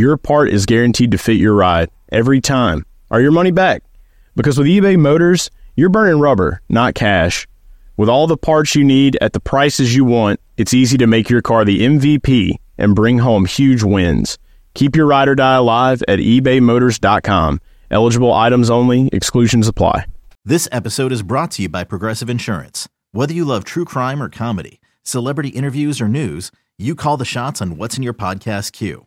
your part is guaranteed to fit your ride every time or your money back. Because with eBay Motors, you're burning rubber, not cash. With all the parts you need at the prices you want, it's easy to make your car the MVP and bring home huge wins. Keep your ride or die alive at ebaymotors.com. Eligible items only, exclusions apply. This episode is brought to you by Progressive Insurance. Whether you love true crime or comedy, celebrity interviews or news, you call the shots on what's in your podcast queue.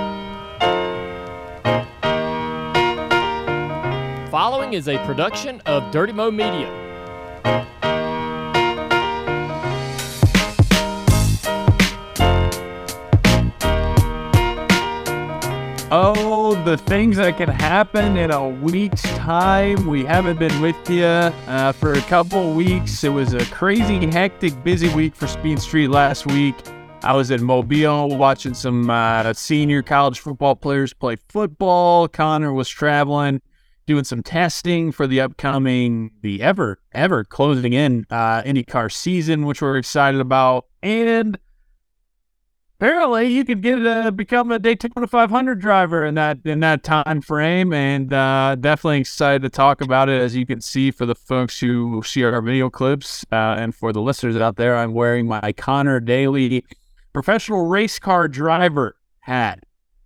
Following is a production of Dirty Mo Media. Oh, the things that can happen in a week's time. We haven't been with you uh, for a couple weeks. It was a crazy, hectic, busy week for Speed Street last week. I was in Mobile watching some uh, senior college football players play football. Conor was traveling, doing some testing for the upcoming, the ever, ever closing in uh, IndyCar season, which we're excited about. And apparently you could get uh, become a Daytona 500 driver in that in that time frame, and uh, definitely excited to talk about it. As you can see, for the folks who see our video clips, uh, and for the listeners out there, I'm wearing my Conor Daly professional race car driver hat,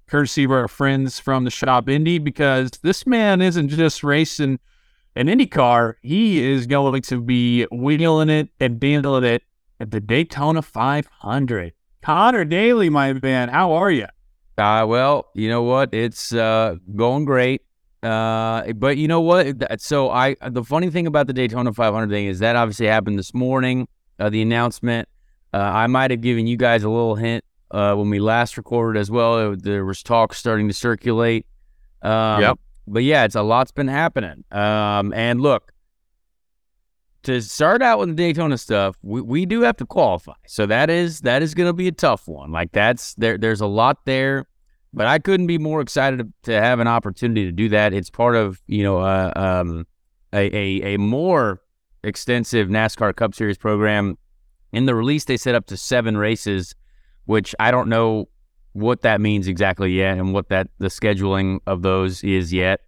courtesy of our friends from the shop Indy, because this man isn't just racing an Indy car; he is going to be wheeling it and dealing it at the Daytona 500. Conor Daly, my man, how are you? Uh, well, you know what? It's uh, going great. Uh, but you know what? So I, the funny thing about the Daytona 500 thing is that obviously happened this morning. Uh, the announcement. Uh, I might have given you guys a little hint uh, when we last recorded as well. It, there was talk starting to circulate. Um, Yep. But yeah, it's a lot's been happening. Um, and look, to start out with the Daytona stuff, we, we do have to qualify. So that is that is going to be a tough one. Like that's there. There's a lot there, but I couldn't be more excited to, to have an opportunity to do that. It's part of you know uh, um, a, a a more extensive NASCAR Cup Series program. In the release, they set up to seven races, which I don't know what that means exactly yet, and what that the scheduling of those is yet.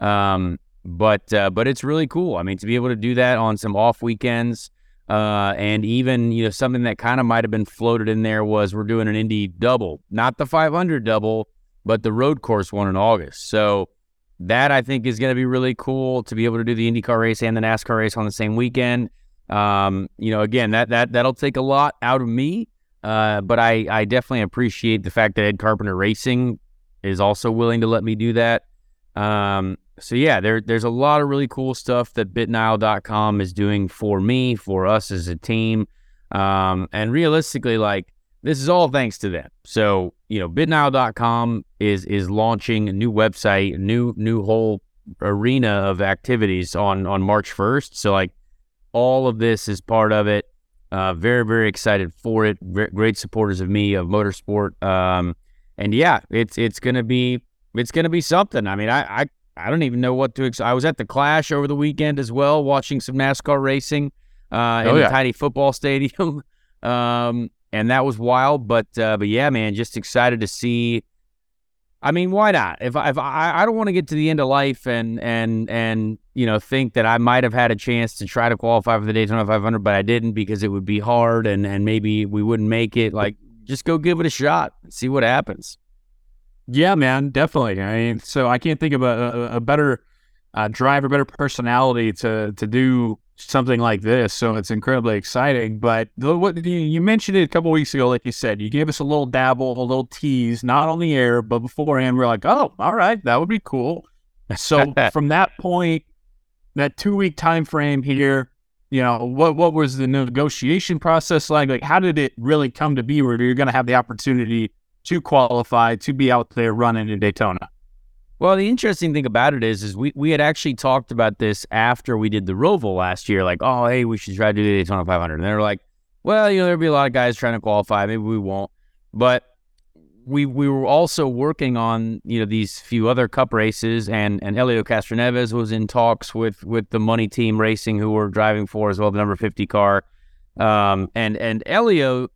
Um, but uh, but it's really cool. I mean, to be able to do that on some off weekends, uh, and even you know something that kind of might have been floated in there was we're doing an Indy double, not the 500 double, but the road course one in August. So that I think is going to be really cool to be able to do the IndyCar race and the NASCAR race on the same weekend. Um, you know, again, that that that'll take a lot out of me, uh, but I I definitely appreciate the fact that Ed Carpenter Racing is also willing to let me do that. Um, so yeah, there there's a lot of really cool stuff that bitnile.com is doing for me, for us as a team. Um, and realistically, like this is all thanks to them. So, you know, bitnile.com is is launching a new website, new new whole arena of activities on on March 1st. So like all of this is part of it. Uh, very, very excited for it. Ve- great supporters of me, of motorsport. Um, and yeah, it's it's gonna be it's gonna be something. I mean, I I, I don't even know what to. Ex- I was at the Clash over the weekend as well, watching some NASCAR racing uh, in Oh, the yeah. tiny football stadium, um, and that was wild. But uh, but yeah, man, just excited to see. I mean, why not? If I, if I, I don't want to get to the end of life and and and you know think that I might have had a chance to try to qualify for the Daytona 500, but I didn't because it would be hard and and maybe we wouldn't make it. Like, just go give it a shot, see what happens. Yeah, man, definitely. I mean, so I can't think of a, a, a better uh, drive, better personality to to do something like this. So it's incredibly exciting. But the, what you, you mentioned it a couple weeks ago, like you said, you gave us a little dabble, a little tease, not on the air, but beforehand, we are like, oh, all right, that would be cool. So from that point, that two week time frame here, you know, what what was the negotiation process like? Like, how did it really come to be where you're going to have the opportunity to qualify to be out there running in Daytona? Well, the interesting thing about it is, is we, we had actually talked about this after we did the Roval last year. Like, oh, hey, we should try to do the Daytona 500. And they were like, well, you know, there'll be a lot of guys trying to qualify. Maybe we won't. But we we were also working on you know these few other Cup races, and and Helio Castroneves was in talks with with the Money Team Racing, who were driving for as well the number 50 car. Um, and and Helio,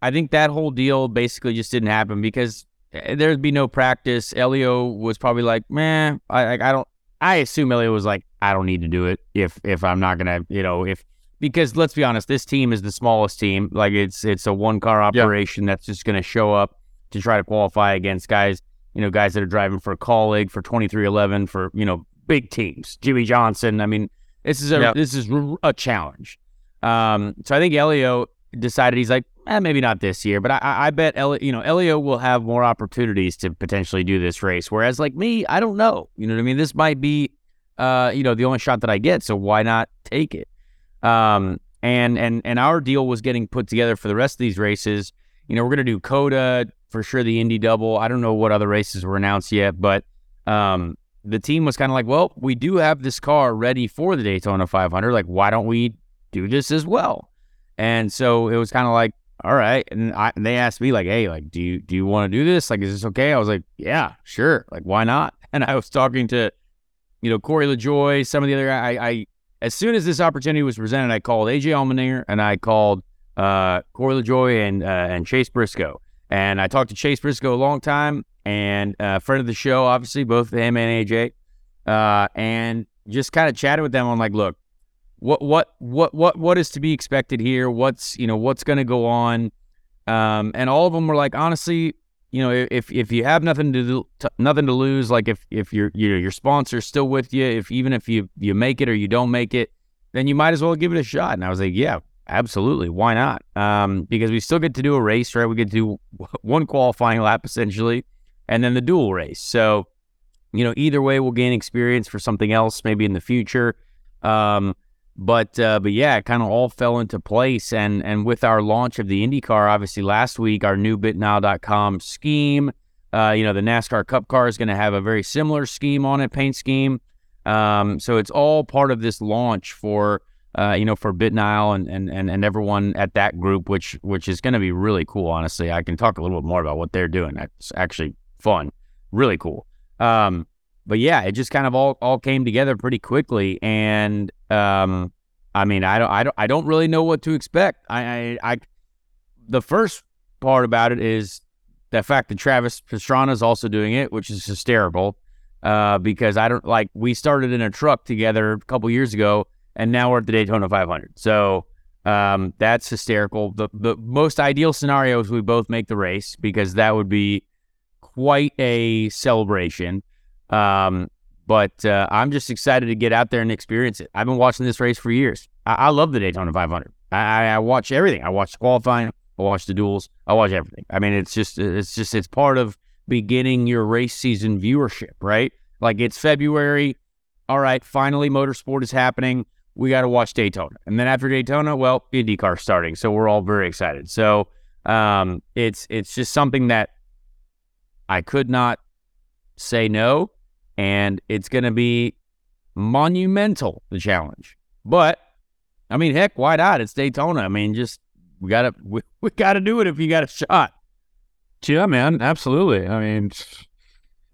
I think that whole deal basically just didn't happen because there'd be no practice. Helio was probably like, man, I, I don't. I assume Helio was like, I don't need to do it if if I'm not gonna, you know, if because let's be honest, this team is the smallest team. Like it's it's a one car operation yeah. that's just gonna show up to try to qualify against guys, you know, guys that are driving for Kaulig for 23XI for you know big teams. Jimmie Johnson. I mean, this is a yeah. this is a challenge. Um, so I think Helio decided he's like, eh, maybe not this year, but I, I bet Eli, you know Helio will have more opportunities to potentially do this race. Whereas like me, I don't know. You know what I mean? This might be, uh, you know, the only shot that I get. So why not take it? Um, and and and our deal was getting put together for the rest of these races. You know, we're gonna do COTA for sure, the Indy Double. I don't know what other races were announced yet, but um, the team was kind of like, well, we do have this car ready for the Daytona 500. Like, why don't we do this as well? And so it was kind of like, all right. And, I, and they asked me like, hey, like, do you do you want to do this? Like, is this okay? I was like, yeah, sure. Like, why not? And I was talking to, you know, Corey LaJoie, some of the other. I, I as soon as this opportunity was presented, I called AJ Allmendinger and I called uh, Corey LaJoie and uh, and Chase Briscoe. And I talked to Chase Briscoe a long time and a uh, friend of the show, obviously, both him and AJ, uh, and just kind of chatted with them on like, look, what what what what what is to be expected here? What's you know what's going to go on? Um, and all of them were like, honestly, you know, if if you have nothing to, do, nothing to lose, like if if your your your sponsor's still with you, if even if you you make it or you don't make it, then you might as well give it a shot. And I was like, yeah, absolutely, why not? Um, because we still get to do a race, right? We get to do one qualifying lap essentially, and then the dual race. So, you know, either way, we'll gain experience for something else maybe in the future. Um, but uh, but yeah, it kind of all fell into place. And and with our launch of the IndyCar, obviously last week, our new BitNile.com scheme, uh, you know, the NASCAR Cup car is going to have a very similar scheme on it, paint scheme. Um, so it's all part of this launch for uh, you know for BitNile and, and and and everyone at that group, which which is going to be really cool. Honestly, I can talk a little bit more about what they're doing. That's actually fun, really cool. Um, but yeah, it just kind of all all came together pretty quickly, and um, I mean, I don't, I don't, I don't really know what to expect. I, I, I the first part about it is the fact that Travis Pastrana is also doing it, which is hysterical. Uh, because I don't like we started in a truck together a couple years ago, and now we're at the Daytona 500. So um, that's hysterical. The the most ideal scenario is we both make the race because that would be quite a celebration. Um, but uh, I'm just excited to get out there and experience it. I've been watching this race for years. I, I love the Daytona 500. I, I, watch everything. I watch the qualifying. I watch the duels. I watch everything. I mean, it's just, it's just, it's part of beginning your race season viewership, right? Like it's February. All right, finally, motorsport is happening. We got to watch Daytona, and then after Daytona, well, IndyCar starting. So we're all very excited. So um, it's it's just something that I could not say no and it's going to be monumental, the challenge. But, I mean, heck, why not? It's Daytona. I mean, just, we got to, we, we got to do it if you got a shot. Yeah, man, absolutely. I mean,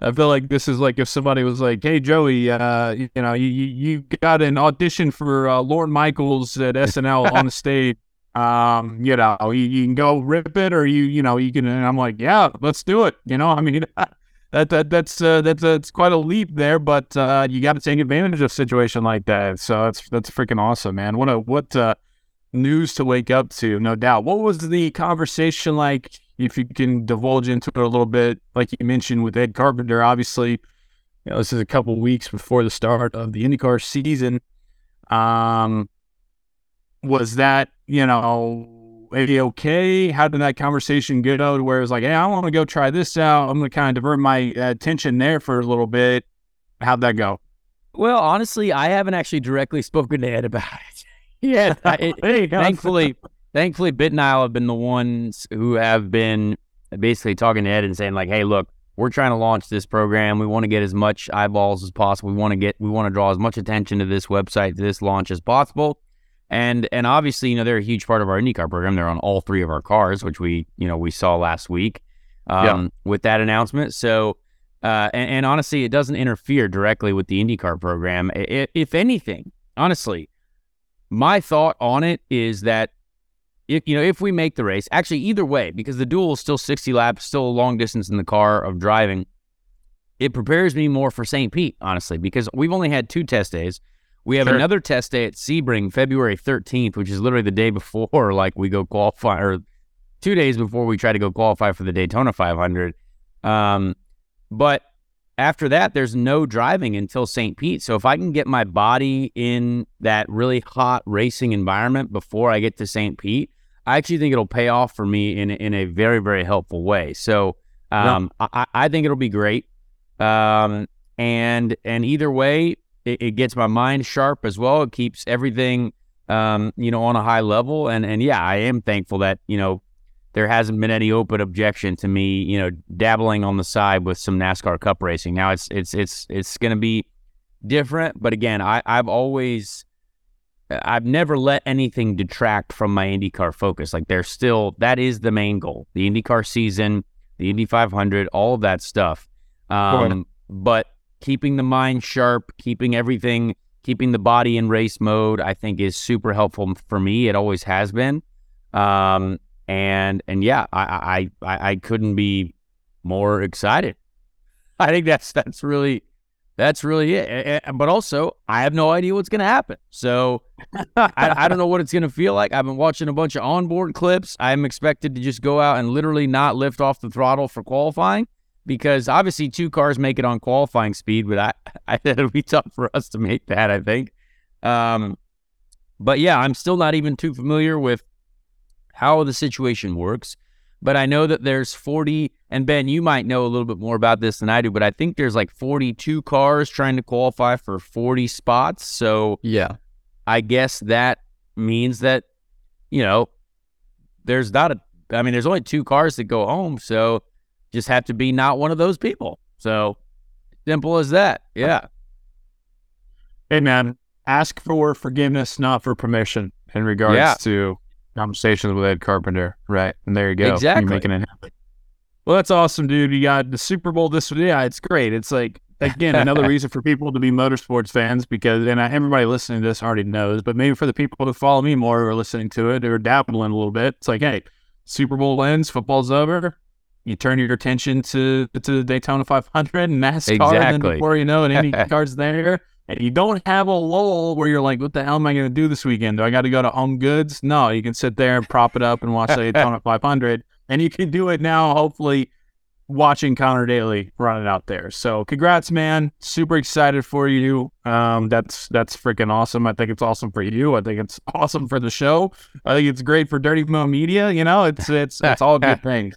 I feel like this is like if somebody was like, "Hey, Joey, uh, you, you know, you you got an audition for uh, Lorne Michaels at SNL on the stage. Um, you know, you, you, can go rip it, or you, you know, you can." And I'm like, "Yeah, let's do it." You know, I mean, that, that that's uh, that's quite a leap there, but uh, you got to take advantage of a situation like that. So that's that's freaking awesome, man. What a what uh, news to wake up to, no doubt. What was the conversation like? If you can divulge into it a little bit, like you mentioned with Ed Carpenter, obviously, you know, this is a couple weeks before the start of the IndyCar season. Um, was that you know a okay? How did that conversation go? To where it was like, hey, I want to go try this out. I'm going to kind of divert my attention there for a little bit. How'd that go? Well, honestly, I haven't actually directly spoken to Ed about it. yeah, it, thankfully, thankfully, BitNile have been the ones who have been basically talking to Ed and saying like, "Hey, look, we're trying to launch this program. We want to get as much eyeballs as possible. We want to get, we want to draw as much attention to this website, to this launch as possible." And and obviously, you know, they're a huge part of our IndyCar program. They're on all three of our cars, which we, you know, we saw last week um, yeah. with that announcement. So, uh, and, and, honestly, it doesn't interfere directly with the IndyCar program. If, if anything, honestly, my thought on it is that if you know if we make the race, actually either way, because the duel is still 60 laps, still a long distance in the car of driving, it prepares me more for St. Pete, honestly, because we've only had two test days. We have sure. another test day at Sebring, February 13th, which is literally the day before, like we go qualify, or two days before we try to go qualify for the Daytona 500. Um, but after that, there's no driving until St. Pete. So if I can get my body in that really hot racing environment before I get to St. Pete, I actually think it'll pay off for me in in a very very helpful way. So um, I, I, think it'll be great. Um, and and either way, it, it, gets my mind sharp as well. It keeps everything, um, you know, on a high level. And and yeah, I am thankful that you know there hasn't been any open objection to me, you know, dabbling on the side with some NASCAR Cup racing. Now it's it's it's it's going to be different, but again, I I've always I've never let anything detract from my IndyCar focus. Like there's still that is the main goal, the IndyCar season, the Indy 500, all of that stuff. Um, but keeping the mind sharp, keeping everything, keeping the body in race mode, I think is super helpful for me. It always has been. Um, and and yeah, I, I I couldn't be more excited. I think that's that's really that's really it. But also, I have no idea what's going to happen. So I, I, don't know what it's going to feel like. I've been watching a bunch of onboard clips. I'm expected to just go out and literally not lift off the throttle for qualifying because obviously two cars make it on qualifying speed, but I, I it'll be tough for us to make that, I think. Um, but yeah, I'm still not even too familiar with how the situation works. But I know that there's 40, and Ben, you might know a little bit more about this than I do, but I think there's like 42 cars trying to qualify for 40 spots. So yeah, I guess that means that, you know, there's not a, I mean, there's only two cars that go home. So just have to be not one of those people. So simple as that. Yeah. Hey, man, ask for forgiveness, not for permission in regards yeah. to conversations with Ed Carpenter. Right. And there you go. Exactly. You're making it happen. Well, that's awesome, dude. You got the Super Bowl this Yeah, it's great. It's like, again, another reason for people to be motorsports fans because, and everybody listening to this already knows, but maybe for the people who follow me more or listening to it or dabbling a little bit, it's like, hey, Super Bowl ends, football's over you turn your attention to to the Daytona 500 and NASCAR, exactly. and then before you know it, any cars there, and you don't have a lull where you're like, "What the hell am I going to do this weekend? Do I got to go to Home Goods?" No, you can sit there and prop it up and watch the Daytona 500, and you can do it now. Hopefully, watching Conor Daly running out there. So, congrats, man! Super excited for you. Um, that's that's freaking awesome. I think it's awesome for you. I think it's awesome for the show. I think it's great for Dirty Mo Media. You know, it's it's it's all good things.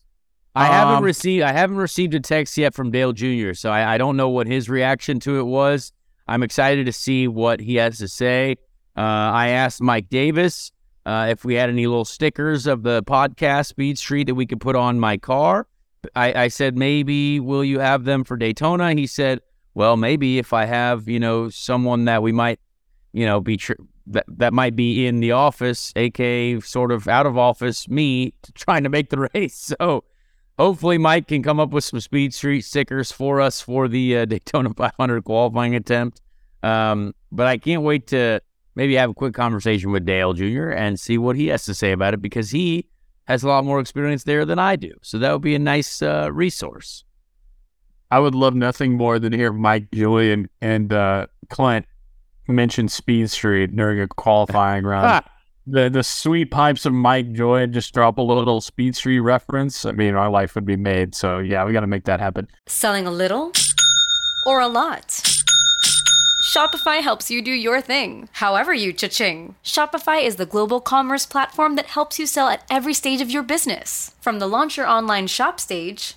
I haven't um, received I haven't received a text yet from Dale Jr., so I, I, don't know what his reaction to it was. I'm excited to see what he has to say. Uh, I asked Mike Davis uh, if we had any little stickers of the podcast Speed Street that we could put on my car. I, I said maybe will you have them for Daytona? He said, well, maybe if I have you know someone that we might you know be tr- that that might be in the office, aka sort of out of office, me trying to make the race. So hopefully Mike can come up with some Speed Street stickers for us for the uh, Daytona 500 qualifying attempt. Um, but I can't wait to maybe have a quick conversation with Dale Jr. and see what he has to say about it because he has a lot more experience there than I do. So that would be a nice uh, resource. I would love nothing more than to hear Mike, Julian, and uh, Clint mention Speed Street during a qualifying round the the sweet pipes of Mike Joy just drop a little Speed Street reference. I mean, our life would be made. So yeah, we got to make that happen. Selling a little or a lot? Shopify helps you do your thing, however you cha-ching. Shopify is the global commerce platform that helps you sell at every stage of your business. From the launch your online shop stage,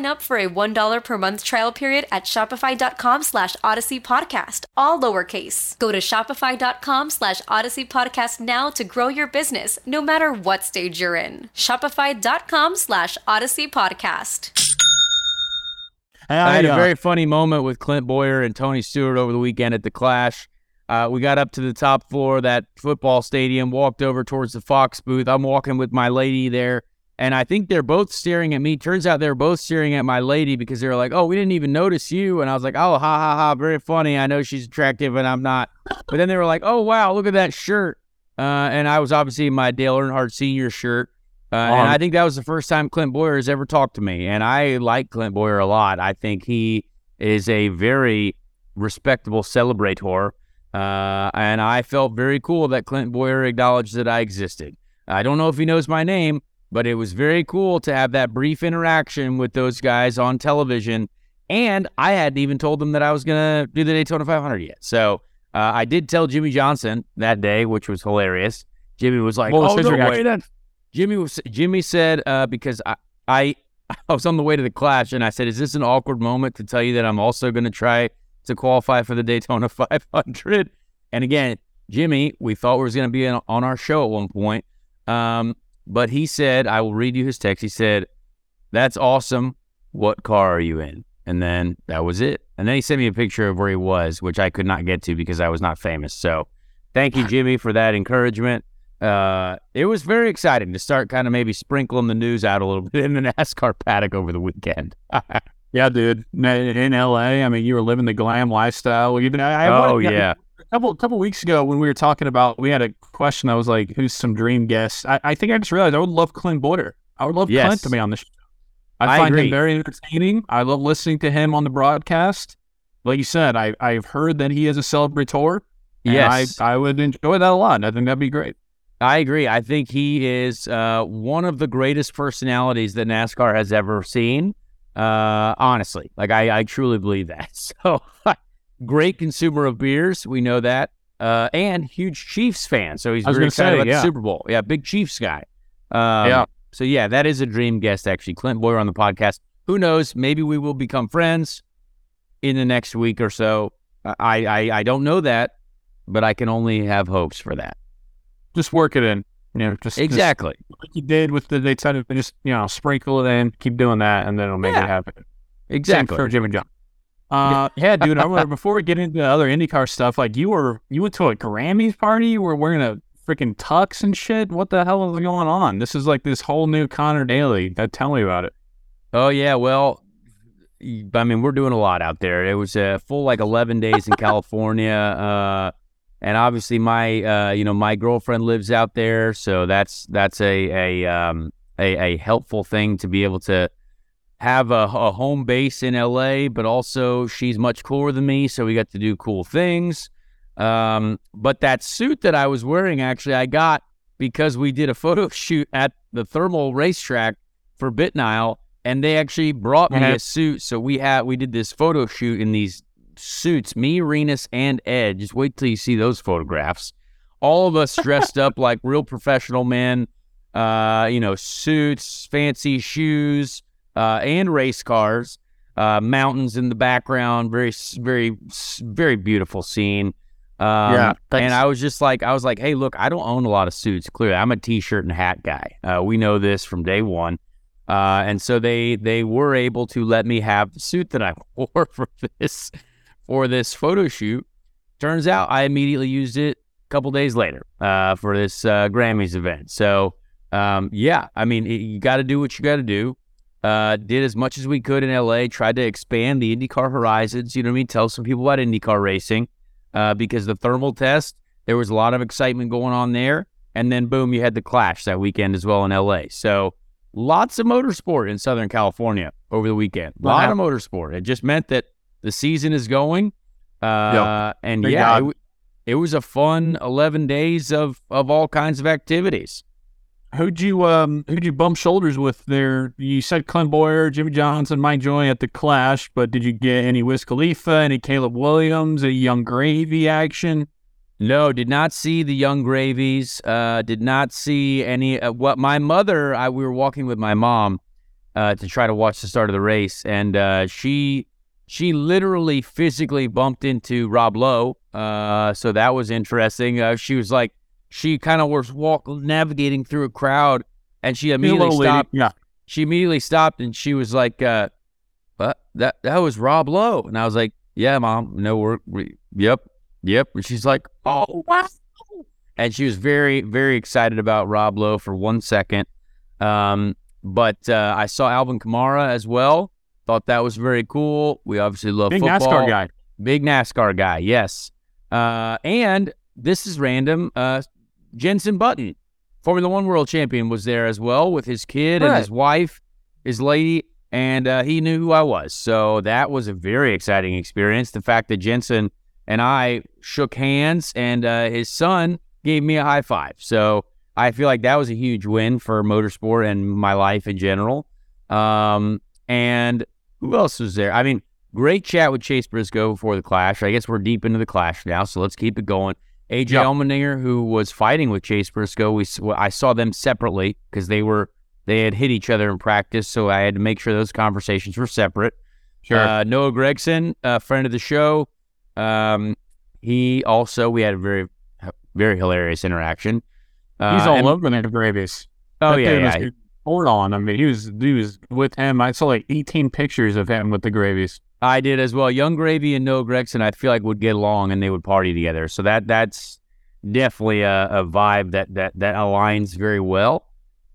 up for a $1 per month trial period at shopify.com slash odyssey podcast, all lowercase. Go to shopify.com slash odyssey podcast now to grow your business, no matter what stage you're in. Shopify.com slash odyssey podcast. I had a very funny moment with Clint Bowyer and Tony Stewart over the weekend at the Clash. Uh, we got up to the top floor of that football stadium, walked over towards the Fox booth. I'm walking with my lady there, and I think they're both staring at me. Turns out they're both staring at my lady because they were like, "Oh, we didn't even notice you," and I was like, "Oh, ha ha ha, very funny. I know she's attractive, and I'm not." But then they were like, "Oh, wow, look at that shirt," uh, and I was obviously in my Dale Earnhardt Senior shirt. Uh, and I think that was the first time Clint Bowyer has ever talked to me. And I like Clint Bowyer a lot. I think he is a very respectable celebrator. Uh, and I felt very cool that Clint Bowyer acknowledged that I existed. I don't know if he knows my name, but it was very cool to have that brief interaction with those guys on television. And I hadn't even told them that I was going to do the Daytona 500 yet. So uh, I did tell Jimmie Johnson that day, which was hilarious. Jimmy was like, What was "Oh no reaction? way, that Jimmy was Jimmy said uh, because I, I I was on the way to the clash and I said, "Is this an awkward moment to tell you that I'm also going to try to qualify for the Daytona 500?" And again, Jimmy, we thought we was going to be in, on our show at one point, um, but he said, "I will read you his text." He said, "That's awesome. What car are you in?" And then that was it. And then he sent me a picture of where he was, which I could not get to because I was not famous. So, thank you, Jimmy, for that encouragement uh, it was very exciting to start kind of maybe sprinkling the news out a little bit in the NASCAR paddock over the weekend. Yeah, dude. In- LA, I mean, you were living the glam lifestyle. Even I, I oh wanted- yeah, couple couple weeks ago when we were talking about, we had a question. I was like, "Who's some dream guests?" I, I think I just realized I would love Clint Bowyer. I would love Yes. Clint to be on the show. I, I find agree. him very entertaining. I love listening to him on the broadcast. Like you said, I I've heard that he is a celebrator. Yes. I I would enjoy that a lot. I think that'd be great. I agree. I think he is uh, one of the greatest personalities that NASCAR has ever seen. Uh, honestly, like I, I truly believe that. So, great consumer of beers, we know that, uh, and huge Chiefs fan. So he's very excited say, about yeah. the Super Bowl. Yeah, big Chiefs guy. Um, Yeah. So yeah, that is a dream guest. Actually, Clint Bowyer on the podcast. Who knows? Maybe we will become friends in the next week or so. I, I, I don't know that, but I can only have hopes for that. Just work it in. You know, just just Exactly. like you did with the they Daytona. Just you know, sprinkle it in, keep doing that, and then it'll make Yeah. it happen. Same Exactly. for Jimmy John. Uh, yeah, dude. I remember before we get into the other IndyCar stuff, like you were, you went to a Grammys party. You were wearing a freaking tux and shit. What the hell is going on? This is like this whole new Conor Daly. Uh, tell me about it. Oh yeah, well, I mean, we're doing a lot out there. It was a full like eleven days in California, uh, and obviously my, uh, you know, my girlfriend lives out there, so that's that's a a um, a, a helpful thing to be able to have a, a home base in LA, but also she's much cooler than me, so we got to do cool things. Um, but that suit that I was wearing, actually, I got because we did a photo shoot at the thermal racetrack for Bitnile, and they actually brought me Mhm. a suit. So we had we did this photo shoot in these suits, me, Rinus, and Ed. Just wait till you see those photographs. All of us dressed up like real professional men. Uh, you know, suits, fancy shoes, uh, and race cars. Uh, mountains in the background, very, very, very beautiful scene. Um, Yeah, thanks. and I was just like, I was like, hey, look, I don't own a lot of suits. Clearly, I'm a t-shirt and hat guy. Uh, we know this from day one. Uh, and so they they were able to let me have the suit that I wore for this for this photo shoot. Turns out I immediately used it a couple days later uh, for this uh, Grammys event. So um, yeah, I mean, it, you got to do what you got to do. Uh, did as much as we could in LA. Tried to expand the IndyCar horizons. You know what I mean? Tell some people about IndyCar racing uh, because the thermal test there was a lot of excitement going on there, and then boom, you had the Clash that weekend as well in LA. So lots of motorsport in Southern California over the weekend. A lot of motorsport. It just meant that the season is going. Uh, and Thank yeah, it, it was a fun 11 days of, of all kinds of activities. Who'd you um who'd you bump shoulders with there? You said Clint Bowyer, Jimmie Johnson, Mike Joy at the Clash, but did you get any Wiz Khalifa, any Caleb Williams, a Young Gravy action? No, did not see the Young Gravies. Uh, did not see any. Uh, what my mother, I we were walking with my mom uh, to try to watch the start of the race, and uh, she she literally physically bumped into Rob Lowe. Uh, so that was interesting. Uh, she was like, she kind of was walk navigating through a crowd, and she immediately little lady. stopped. Yeah. She immediately stopped, and she was like, uh, "What? That that was Rob Lowe?" And I was like, "Yeah, mom. No, we're we, yep." Yep. And she's like, oh, wow. And she was very, very excited about Rob Lowe for one second. Um, but uh, I saw Alvin Kamara as well. Thought that was very cool. We obviously love Big football. NASCAR guy. Big NASCAR guy, yes. Uh, and this is random. Jenson Button, Formula One world champion, was there as well with his kid and his wife, his lady, and uh, he knew who I was. So that was a very exciting experience. The fact that Jenson and I shook hands and uh, his son gave me a high five. So I feel like that was a huge win for motorsport and my life in general. Um, and who else was there? I mean, great chat with Chase Briscoe before the clash. I guess we're deep into the clash now, so let's keep it going. AJ Yeah. Allmendinger, who was fighting with Chase Briscoe, we I saw them separately because they were they had hit each other in practice, so I had to make sure those conversations were separate. Sure. Uh, Noah Gragson, a friend of the show, um, he also we had a very very hilarious interaction. Uh, He's all and- over the Gravies. Oh That yeah, yeah. was on. I mean, he was he was with him. I saw like 18 pictures of him with the Gravies. I did as well. Young Gravy and Noah Gragson, I feel like would get along and they would party together. So that that's definitely a, a vibe that that that aligns very well.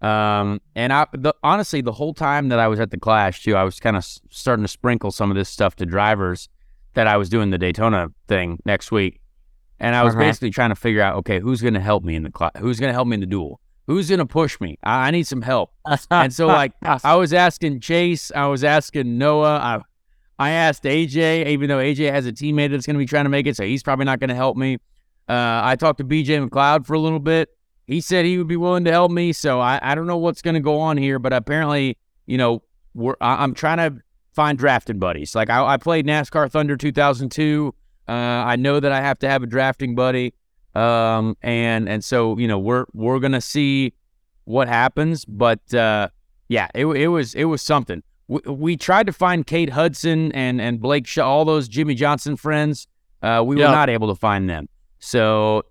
Um, and I the, honestly, the whole time that I was at the Clash too, I was kind of s- starting to sprinkle some of this stuff to drivers that I was doing the Daytona thing next week, and I was Uh-huh. basically trying to figure out, okay, who's going to help me in the class? Who's going to help me in the duel? Who's going to push me? I, I need some help. And so, like, I was asking Chase, I was asking Noah, I, asked AJ, even though AJ has a teammate that's going to be trying to make it, so he's probably not going to help me. Uh, I talked to BJ McLeod for a little bit. He said he would be willing to help me, so I, I don't know what's going to go on here, but apparently, you know, we're I, I'm trying to find drafting buddies. Like I, I played NASCAR Thunder 2002. Uh, I know that I have to have a drafting buddy, um, and and so you know we're we're gonna see what happens, but uh, yeah, it, it was it was something. We, we tried to find Kate Hudson and and Blake Shaw, all those Jimmie Johnson friends. Uh, we Yeah. were not able to find them, so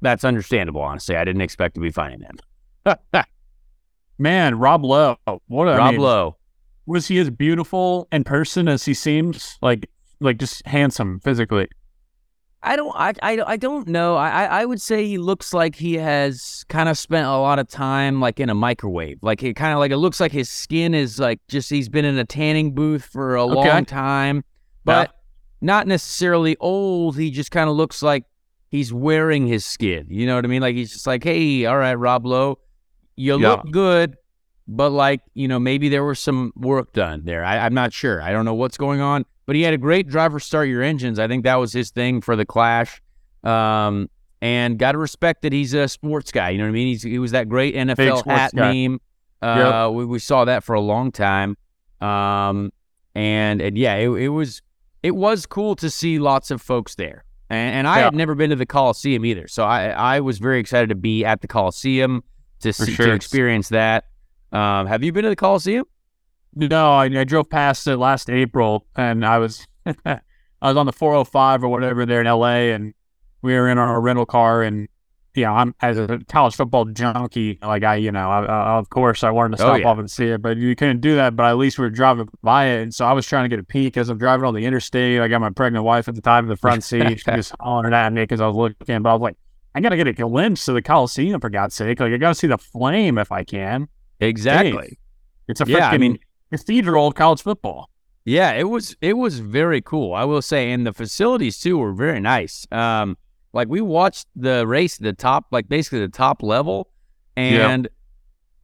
that's understandable. Honestly, I didn't expect to be finding them. Man, Rob Lowe. What a, I Rob mean, Lowe. was he as beautiful in person as he seems? Like like just handsome physically. I don't. I, I, I don't know. I, I would say he looks like he has kind of spent a lot of time like in a microwave. Like he kind of like it looks like his skin is like just he's been in a tanning booth for a Okay. long time, but not necessarily old. He just kind of looks like he's wearing his skin. You know what I mean? Like he's just like, hey, all right, Rob Lowe, you Yeah. look good, but like you know maybe there was some work done there. I, I'm not sure. I don't know what's going on. But he had a great driver start your engines. I think that was his thing for the Clash. Um, and got to respect that he's a sports guy. You know what I mean? He's, he was that great NFL hat guy. meme. Uh, we, we saw that for a long time. Um, and and yeah, it, it was it was cool to see lots of folks there. And, and I Yeah. had never been to the Coliseum either, so I I was very excited to be at the Coliseum to see, sure. to experience that. Um, have you been to the Coliseum? No, I, I drove past it last April, and I was I was on the 405 or whatever there in LA, and we were in our rental car, and you know, I'm as a college football junkie, like I, you know, I, I, of course I wanted to Oh, stop yeah. off and see it, but you couldn't do that. But at least we were driving by it, and so I was trying to get a peek as I'm driving on the interstate. I got my pregnant wife at the time in the front seat. She was hollering at me because I was looking, but I was like, I gotta get a glimpse of the Coliseum for God's sake. Like I gotta see the flame if I can. Exactly. It's a freaking Yeah, I mean- cathedral of college football. Yeah, it was it was very cool. I will say, and the facilities too were very nice. Um, like we watched the race the top, like basically the top level, Yeah. and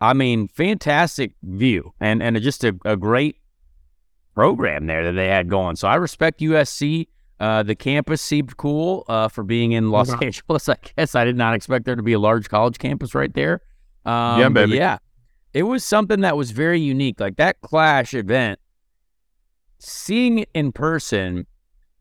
I mean, fantastic view and and just a, a great program there that they had going. So I respect USC. Uh, the campus seemed cool uh, for being in Los Okay. Angeles. I guess I did not expect there to be a large college campus right there. Um, Yeah, baby. Yeah, it was something that was very unique. Like that Clash event, seeing it in person.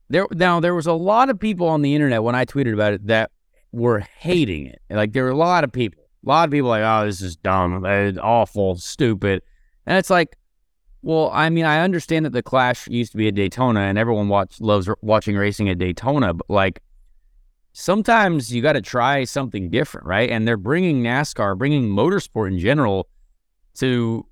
There now there was a lot of people on the internet when I tweeted about it that were hating it. Like there were a lot of people, a lot of people like, oh, this is dumb, it's awful, stupid, and it's like, well, I mean, I understand that the Clash used to be at Daytona, and everyone watch loves watching racing at Daytona, but like. Sometimes you got to try something different, right? And they're bringing NASCAR, bringing motorsport in general to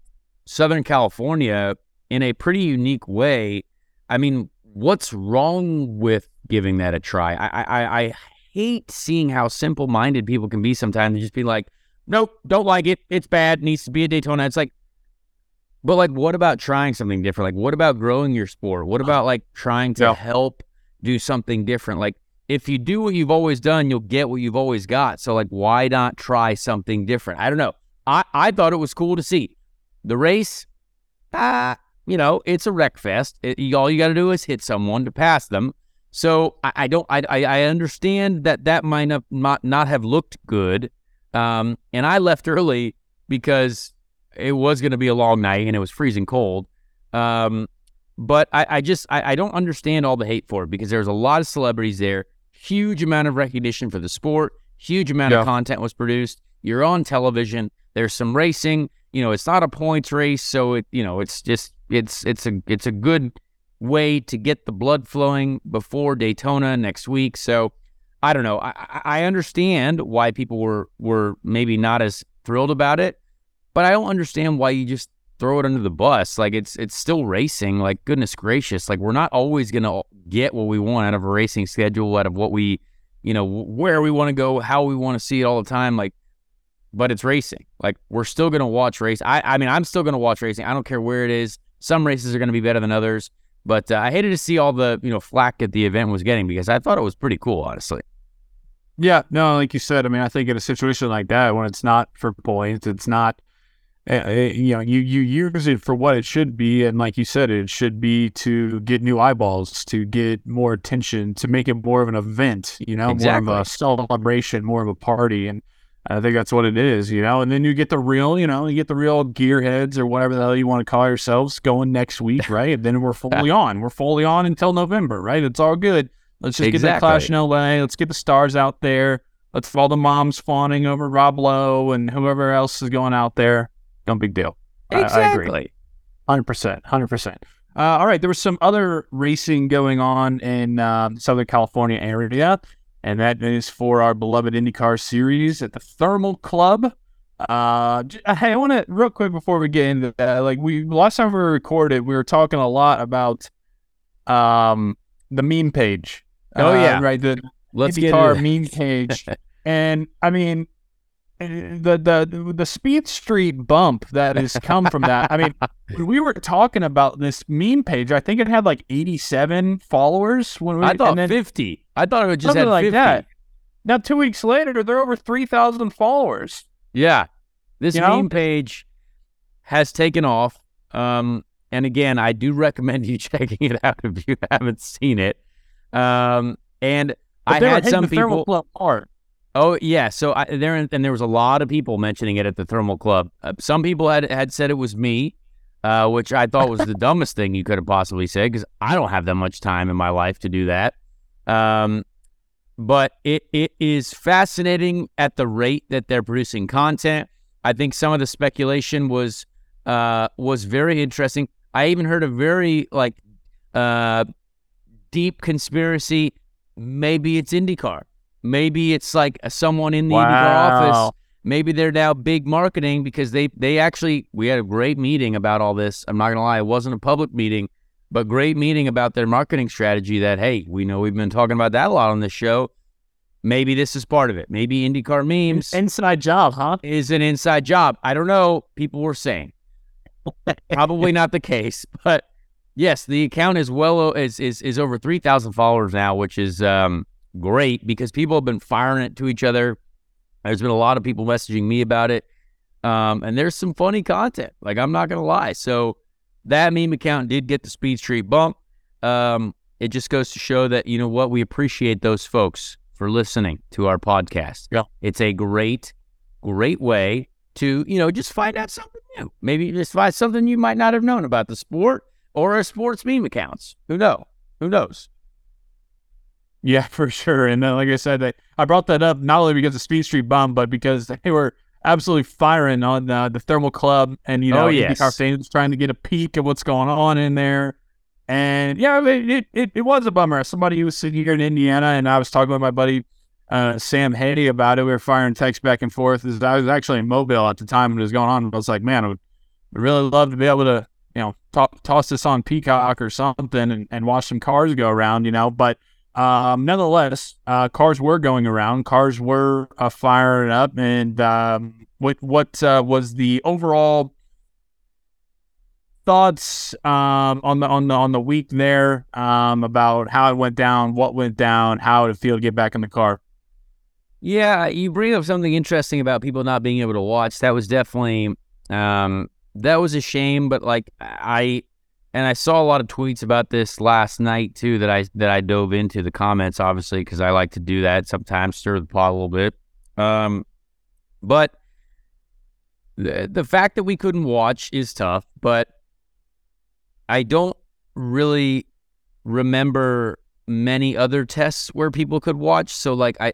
Southern California in a pretty unique way. I mean, what's wrong with giving that a try? I I, I hate seeing how simple minded people can be sometimes and just be like, nope, don't like it. It's bad. Needs to be a Daytona. It's like, but like, what about trying something different? Like, what about growing your sport? What about like trying to Yeah. help do something different? Like, if you do what you've always done, you'll get what you've always got. So like, why not try something different? I don't know. I, I thought it was cool to see the race. Ah, you know, it's a wreck fest. It, you- all you got to do is hit someone to pass them. So I, I don't. I, I I understand that that might not not, not have looked good. Um, and I left early because it was going to be a long night and it was freezing cold. Um, but I, I just I, I don't understand all the hate for it because there's a lot of celebrities there, huge amount of recognition for the sport, huge amount Yeah. of content was produced. You're on television. There's some racing. You know, it's not a points race, so it you know it's just it's it's a it's a good way to get the blood flowing before Daytona next week. So I don't know. I, I understand why people were were maybe not as thrilled about it, but I don't understand why you just throw it under the bus. Like it's it's still racing. Like goodness gracious, like we're not always gonna get what we want out of a racing schedule, out of what we, you know, where we want to go, how we want to see it all the time. Like, but it's racing. Like we're still gonna watch race. I I mean I'm still gonna watch racing. I don't care where it is. Some races are gonna be better than others. But uh, I hated to see all the you know flack that the event was getting because I thought it was pretty cool, honestly. Yeah, no, like you said, I mean, I think in a situation like that, when it's not for points, it's not, uh, uh, you know, you you use it for what it should be, and like you said, it should be to get new eyeballs, to get more attention, to make it more of an event, you know, Exactly. more of a celebration, more of a party, and I think that's what it is, you know. And then you get the real, you know, you get the real gearheads or whatever the hell you want to call yourselves going next week, right? And then we're fully on. We're fully on until November, right? It's all good. Let's just get that clash in LA. Let's get the stars out there. Let's have all the moms fawning over Rob Lowe and whoever else is going out there. No big deal. I- I, agree. Hundred percent, hundred percent. Uh, all right, there was some other racing going on in uh, Southern California area, and that is for our beloved IndyCar series at the Thermal Club. Uh, hey, I want to real quick before we get into that. Like we last time we recorded, we were talking a lot about um the meme page. Oh, Uh, yeah. right. The Let's get IndyCar meme page, and I mean, uh, the the the Speed Street bump that has come from that. I mean, when we were talking about this meme page, I think it had like 87 followers. When we, I thought and then, fifty. I thought it would just something had like 50. that. Now, two weeks later, they're over 3,000 followers. Yeah, this You know? meme page has taken off. Um, and again, I do recommend you checking it out if you haven't seen it. Um, and I had some the Thermal people. Club hard. Oh yeah, so I, there and there was a lot of people mentioning it at the Thermal Club. Uh, some people had had said it was me, uh, which I thought was the dumbest thing you could have possibly said because I don't have that much time in my life to do that. Um, but it it is fascinating at the rate that they're producing content. I think some of the speculation was uh, was very interesting. I even heard a very like uh, deep conspiracy. Maybe it's IndyCar Maybe it's like someone in the Wow. IndyCar office. Maybe they're now big marketing because they they actually we had a great meeting about all this. I'm not gonna lie, it wasn't a public meeting, but great meeting about their marketing strategy. That hey, we know we've been talking about that a lot on this show. Maybe this is part of it. Maybe IndyCar memes Inside job, huh? is an inside job. I don't know. People were saying probably not the case, but yes, the account is well is is is over three thousand followers now, which is um, great because people have been firing it to each other. There's been a lot of people messaging me about it, um, and there's some funny content. Like I'm not gonna lie, so that meme account did get the Speed Street bump. Um, it just goes to show that you know what we appreciate those folks for listening to our podcast. Yeah. it's a great, great way to you know just find out something new. Maybe just find something you might not have known about the sport or our sports meme accounts. Who know? Who knows? Yeah, for sure. And then, like I said, I, I brought that up not only because of Speed Street Bum, but because they were absolutely firing on uh, the Thermal Club and, you know, Oh, yes. Fans trying to get a peek at what's going on in there. And yeah, I mean, it, it, it was a bummer. Somebody who was sitting here in Indiana, and I was talking with my buddy uh, Sam Hay about it. We were firing texts back and forth. I was actually in Mobile at the time when it was going on. I was like, man, I would really love to be able to, you know, to- toss this on Peacock or something and, and watch some cars go around, you know. But um, nonetheless, uh, cars were going around. Cars were uh, firing up, and um, what what uh, was the overall thoughts um, on the on the on the week there um, about how it went down, what went down, how it feel to get back in the car? Yeah, you bring up something interesting about people not being able to watch. That was definitely um, that was a shame, but like I and I saw a lot of tweets about this last night too that I that I dove into the comments obviously because I like to do that sometimes stir the pot a little bit. Um, but the the fact that we couldn't watch is tough, but I don't really remember many other tests where people could watch. So like I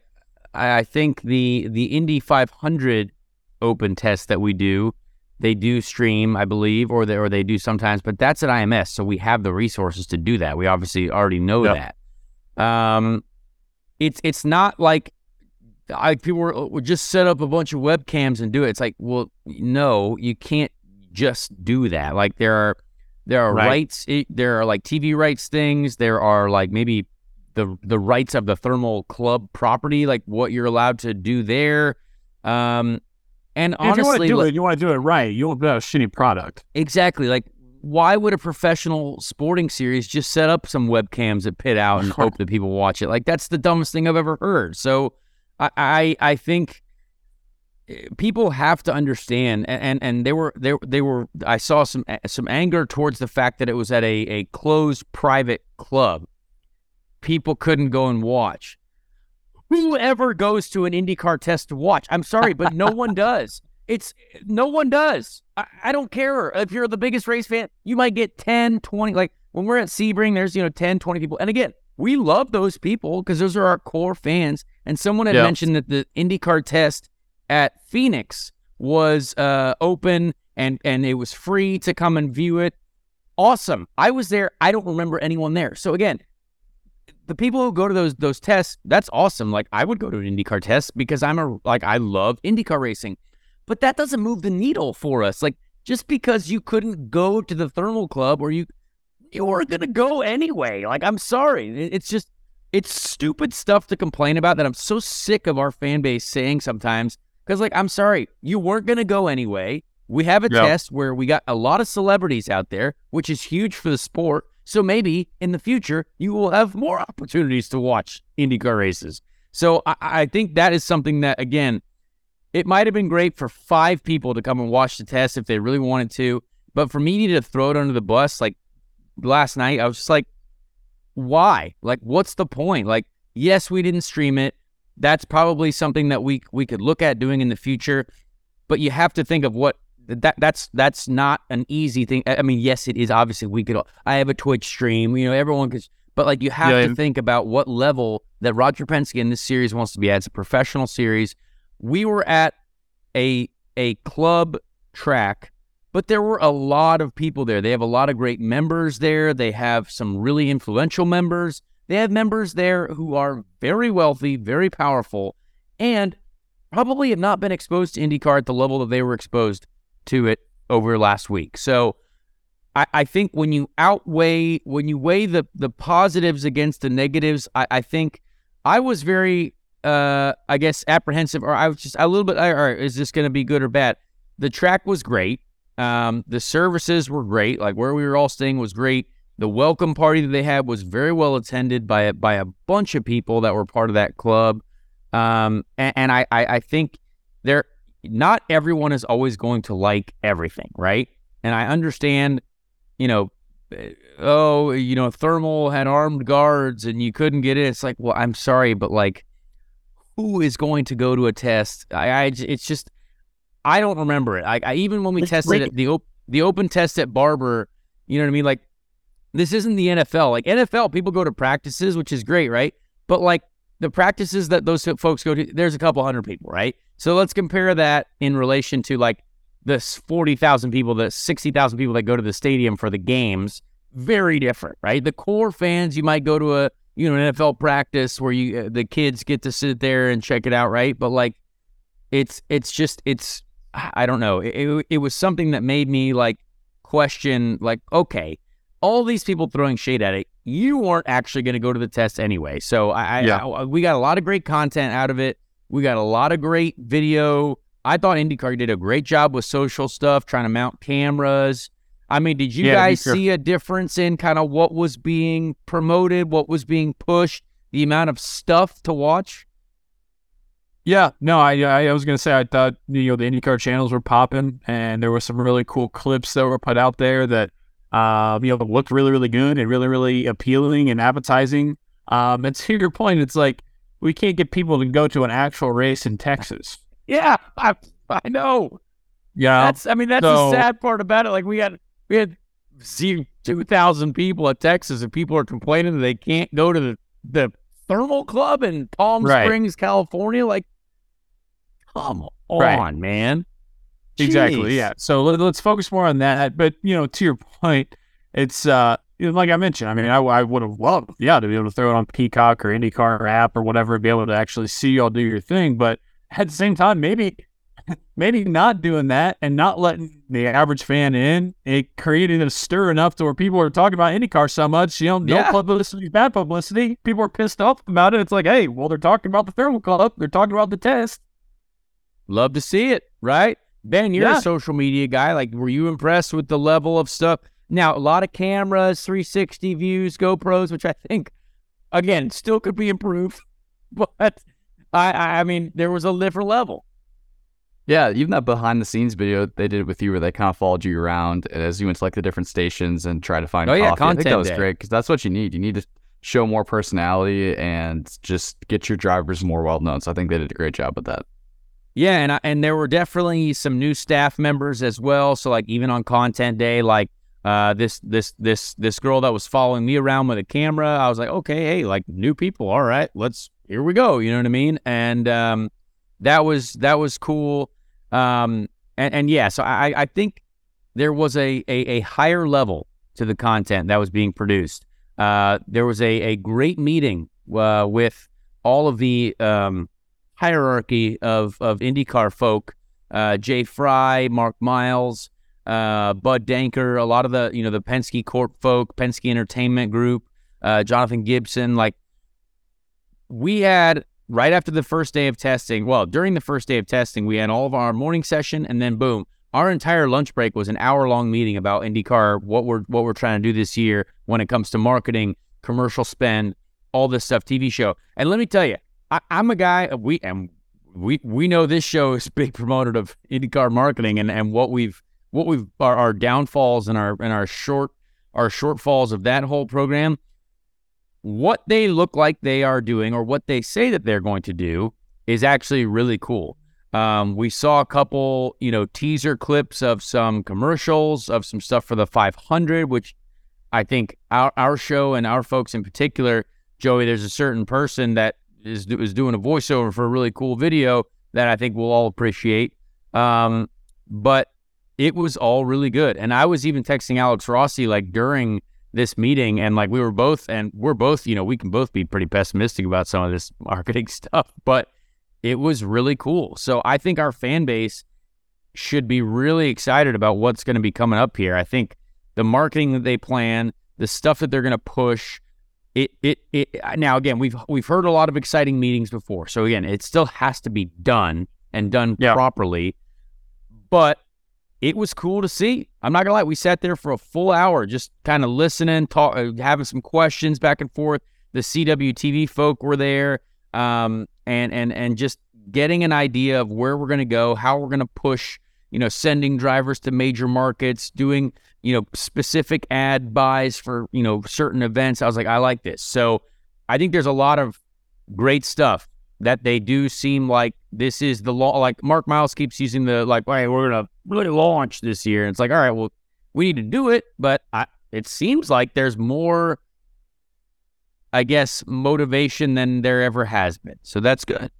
I think the the Indy 500 Open test that we do, they do stream, I believe, or they or they do sometimes, but that's at IMS, so we have the resources to do that. We obviously already know Yep. that. Um, it's it's not like I people were, would just set up a bunch of webcams and do it. It's like, well, no, you can't just do that. Like there are there are Right. rights, there are like TV rights things. There are like maybe the the rights of the thermal club property, like what you're allowed to do there. Um, and if you want to honestly, do it, you want to do it right. You won't put out a shitty product. exactly, like why would a professional sporting series just set up some webcams at pit out and hope that people watch it? Like that's the dumbest thing I've ever heard. So I I, I think eh, people have to understand and, and and they were they they were I saw some some anger towards the fact that it was at a a closed private club. People couldn't go and watch. Whoever goes to an IndyCar test to watch? I'm sorry, but no one does. It's no one does. I, I don't care if you're the biggest race fan. You might get 10, 20. Like when we're at Sebring, there's you know 10, 20 people. And again, we love those people because those are our core fans. And someone had Yeah. mentioned that the IndyCar test at Phoenix was uh, open and and it was free to come and view it. Awesome. I was there. I don't remember anyone there. So again, the people who go to those those tests, that's awesome. Like I would go to an IndyCar test because I'm a like I love IndyCar racing. But that doesn't move the needle for us. Like just because you couldn't go to the thermal club or you you weren't gonna go anyway. Like I'm sorry. It's just it's stupid stuff to complain about that I'm so sick of our fan base saying sometimes. Because like I'm sorry, you weren't gonna go anyway. We have a Yeah. test where we got a lot of celebrities out there, which is huge for the sport. So maybe in the future you will have more opportunities to watch IndyCar races. So I, I think that is something that again, it might have been great for five people to come and watch the test if they really wanted to, but for me to throw it under the bus like last night, I was just like, why? Like, what's the point? Like, yes, we didn't stream it. That's probably something that we we could look at doing in the future, but you have to think of what that that's that's not an easy thing. I mean, yes, it is. Obviously, we could. all- I have a Twitch stream. You know, everyone could. But like, you have Yeah, to think about what level that Roger Penske in this series wants to be at. It's a professional series. We were at a a club track, but there were a lot of people there. They have a lot of great members there. They have some really influential members. they have members there who are very wealthy, very powerful, and probably have not been exposed to IndyCar at the level that they were exposed to it over last week. So I, I think when you outweigh when you weigh the the positives against the negatives, I, I think I was very uh I guess apprehensive or I was just a little bit all right, is this gonna be good or bad? The track was great. Um, the services were great. Like where we were all staying was great. The welcome party that they had was very well attended by a, by a bunch of people that were part of that club. Um, and, and I, I, I think there, not everyone is always going to like everything, right? And I understand, you know, eh, oh, you know, thermal had armed guards and you couldn't get in. It's like, well, I'm sorry, but like, who is going to go to a test? I, I it's just, I don't remember it. I, I even when we It's tested it, the op- the open test at Barber, you know what I mean? Like, this isn't the NFL. Like NFL, people go to practices, which is great, right? But like the practices that those folks go to, there's a couple hundred people, right? So let's compare that in relation to like forty thousand people, the sixty thousand people that go to the stadium for the games. Very different, right? The core fans, you might go to a you know an NFL practice where you uh, the kids get to sit there and check it out, right? But like it's it's just it's I don't know. It, it, it was something that made me like question like okay, all these people throwing shade at it, you weren't actually going to go to the test anyway. So I, I, Yeah. I we got a lot of great content out of it. We got a lot of great video. I thought IndyCar did a great job with social stuff, trying to mount cameras. I mean, did you Yeah, guys fair- see a difference in kind of what was being promoted, what was being pushed, the amount of stuff to watch? Yeah, no, I I I was gonna say I thought you know the IndyCar channels were popping, and there were some really cool clips that were put out there that um you know looked really really good and really really appealing and appetizing. Um, and to your point, it's like we can't get people to go to an actual race in Texas. Yeah, I, I know. Yeah, That's I mean that's so- the sad part about it. Like we had we had two thousand people at Texas, and people are complaining that they can't go to the the thermal club in Palm Right. Springs, California. Like, come on, Right. man. Exactly. Jeez. Yeah. So let, let's focus more on that. But you know, to your point, it's uh, like I mentioned. I mean, I, I would have loved, yeah, to be able to throw it on Peacock or IndyCar app or whatever, and be able to actually see y'all do your thing. But at the same time, maybe, maybe not doing that and not letting the average fan in, it created a stir enough to where people are talking about IndyCar so much. You know, no Yeah. publicity, bad publicity. People are pissed off about it. It's like, hey, well, they're talking about the thermal club. They're talking about the test. Love to see it, right? Ben, you're Yeah. a social media guy. Like, were you impressed with the level of stuff? Now, a lot of cameras, 360 views, GoPros, which I think, again, still could be improved. But I, I mean, there was a different level. Yeah, even that behind the scenes video they did with you, where they kind of followed you around as you went to like the different stations and try to find Oh, yeah, coffee. I think that was day. great because that's what you need. You need to show more personality and just get your drivers more well known. So I think they did a great job with that. Yeah, and I, and there were definitely some new staff members as well. So like even on content day, like uh, this this this this girl that was following me around with a camera, I was like, okay, hey, like new people, all right, let's here we go. You know what I mean? And um, that was that was cool. Um, and and yeah, so I I think there was a a, a higher level to the content that was being produced. Uh, there was a a great meeting uh, with all of the um, hierarchy of of IndyCar folk, uh, Jay Frye, Mark Miles, uh, Bud Denker, a lot of the you know the Penske Corp folk, Penske Entertainment Group, uh, Jonathan Gibson. Like we had right after the first day of testing. Well, during the first day of testing, we had all of our morning session, and then boom, our entire lunch break was an hour long meeting about IndyCar, what we're what we're trying to do this year when it comes to marketing, commercial spend, all this stuff, TV show. And let me tell you, I, I'm a guy. We and we we know this show is big promoter of IndyCar marketing and, and what we've what we've our, our downfalls and our and our short our shortfalls of that whole program. What they look like they are doing, or what they say that they're going to do, is actually really cool. Um, we saw a couple, you know, teaser clips of some commercials of some stuff for the 500, which I think our our show and our folks in particular, Joey, there's a certain person that is is doing a voiceover for a really cool video that I think we'll all appreciate. Um, but it was all really good, and I was even texting Alex Rossi like during this meeting and like we were both and we're both you know we can both be pretty pessimistic about some of this marketing stuff but it was really cool. So i think our fan base should be really excited about what's going to be coming up here. I think the marketing that they plan the stuff that they're going to push it, it it now again we've we've heard a lot of exciting meetings before so again it still has to be done and done Yeah. properly but it was cool to see. I'm not gonna lie, we sat there for a full hour just kind of listening, talk, uh, having some questions back and forth. The CWTV folk were there, um, and and and just getting an idea of where we're gonna go, how we're gonna push. You know, sending drivers to major markets, doing you know specific ad buys for you know certain events. I was like, I like this. So I think there's a lot of great stuff that they do seem like this is the law. Like Mark Miles keeps using the like, hey, we're gonna really launch this year. And it's like, all right, well, we need to do it, but I, it seems like there's more, I guess, motivation than there ever has been. So that's good.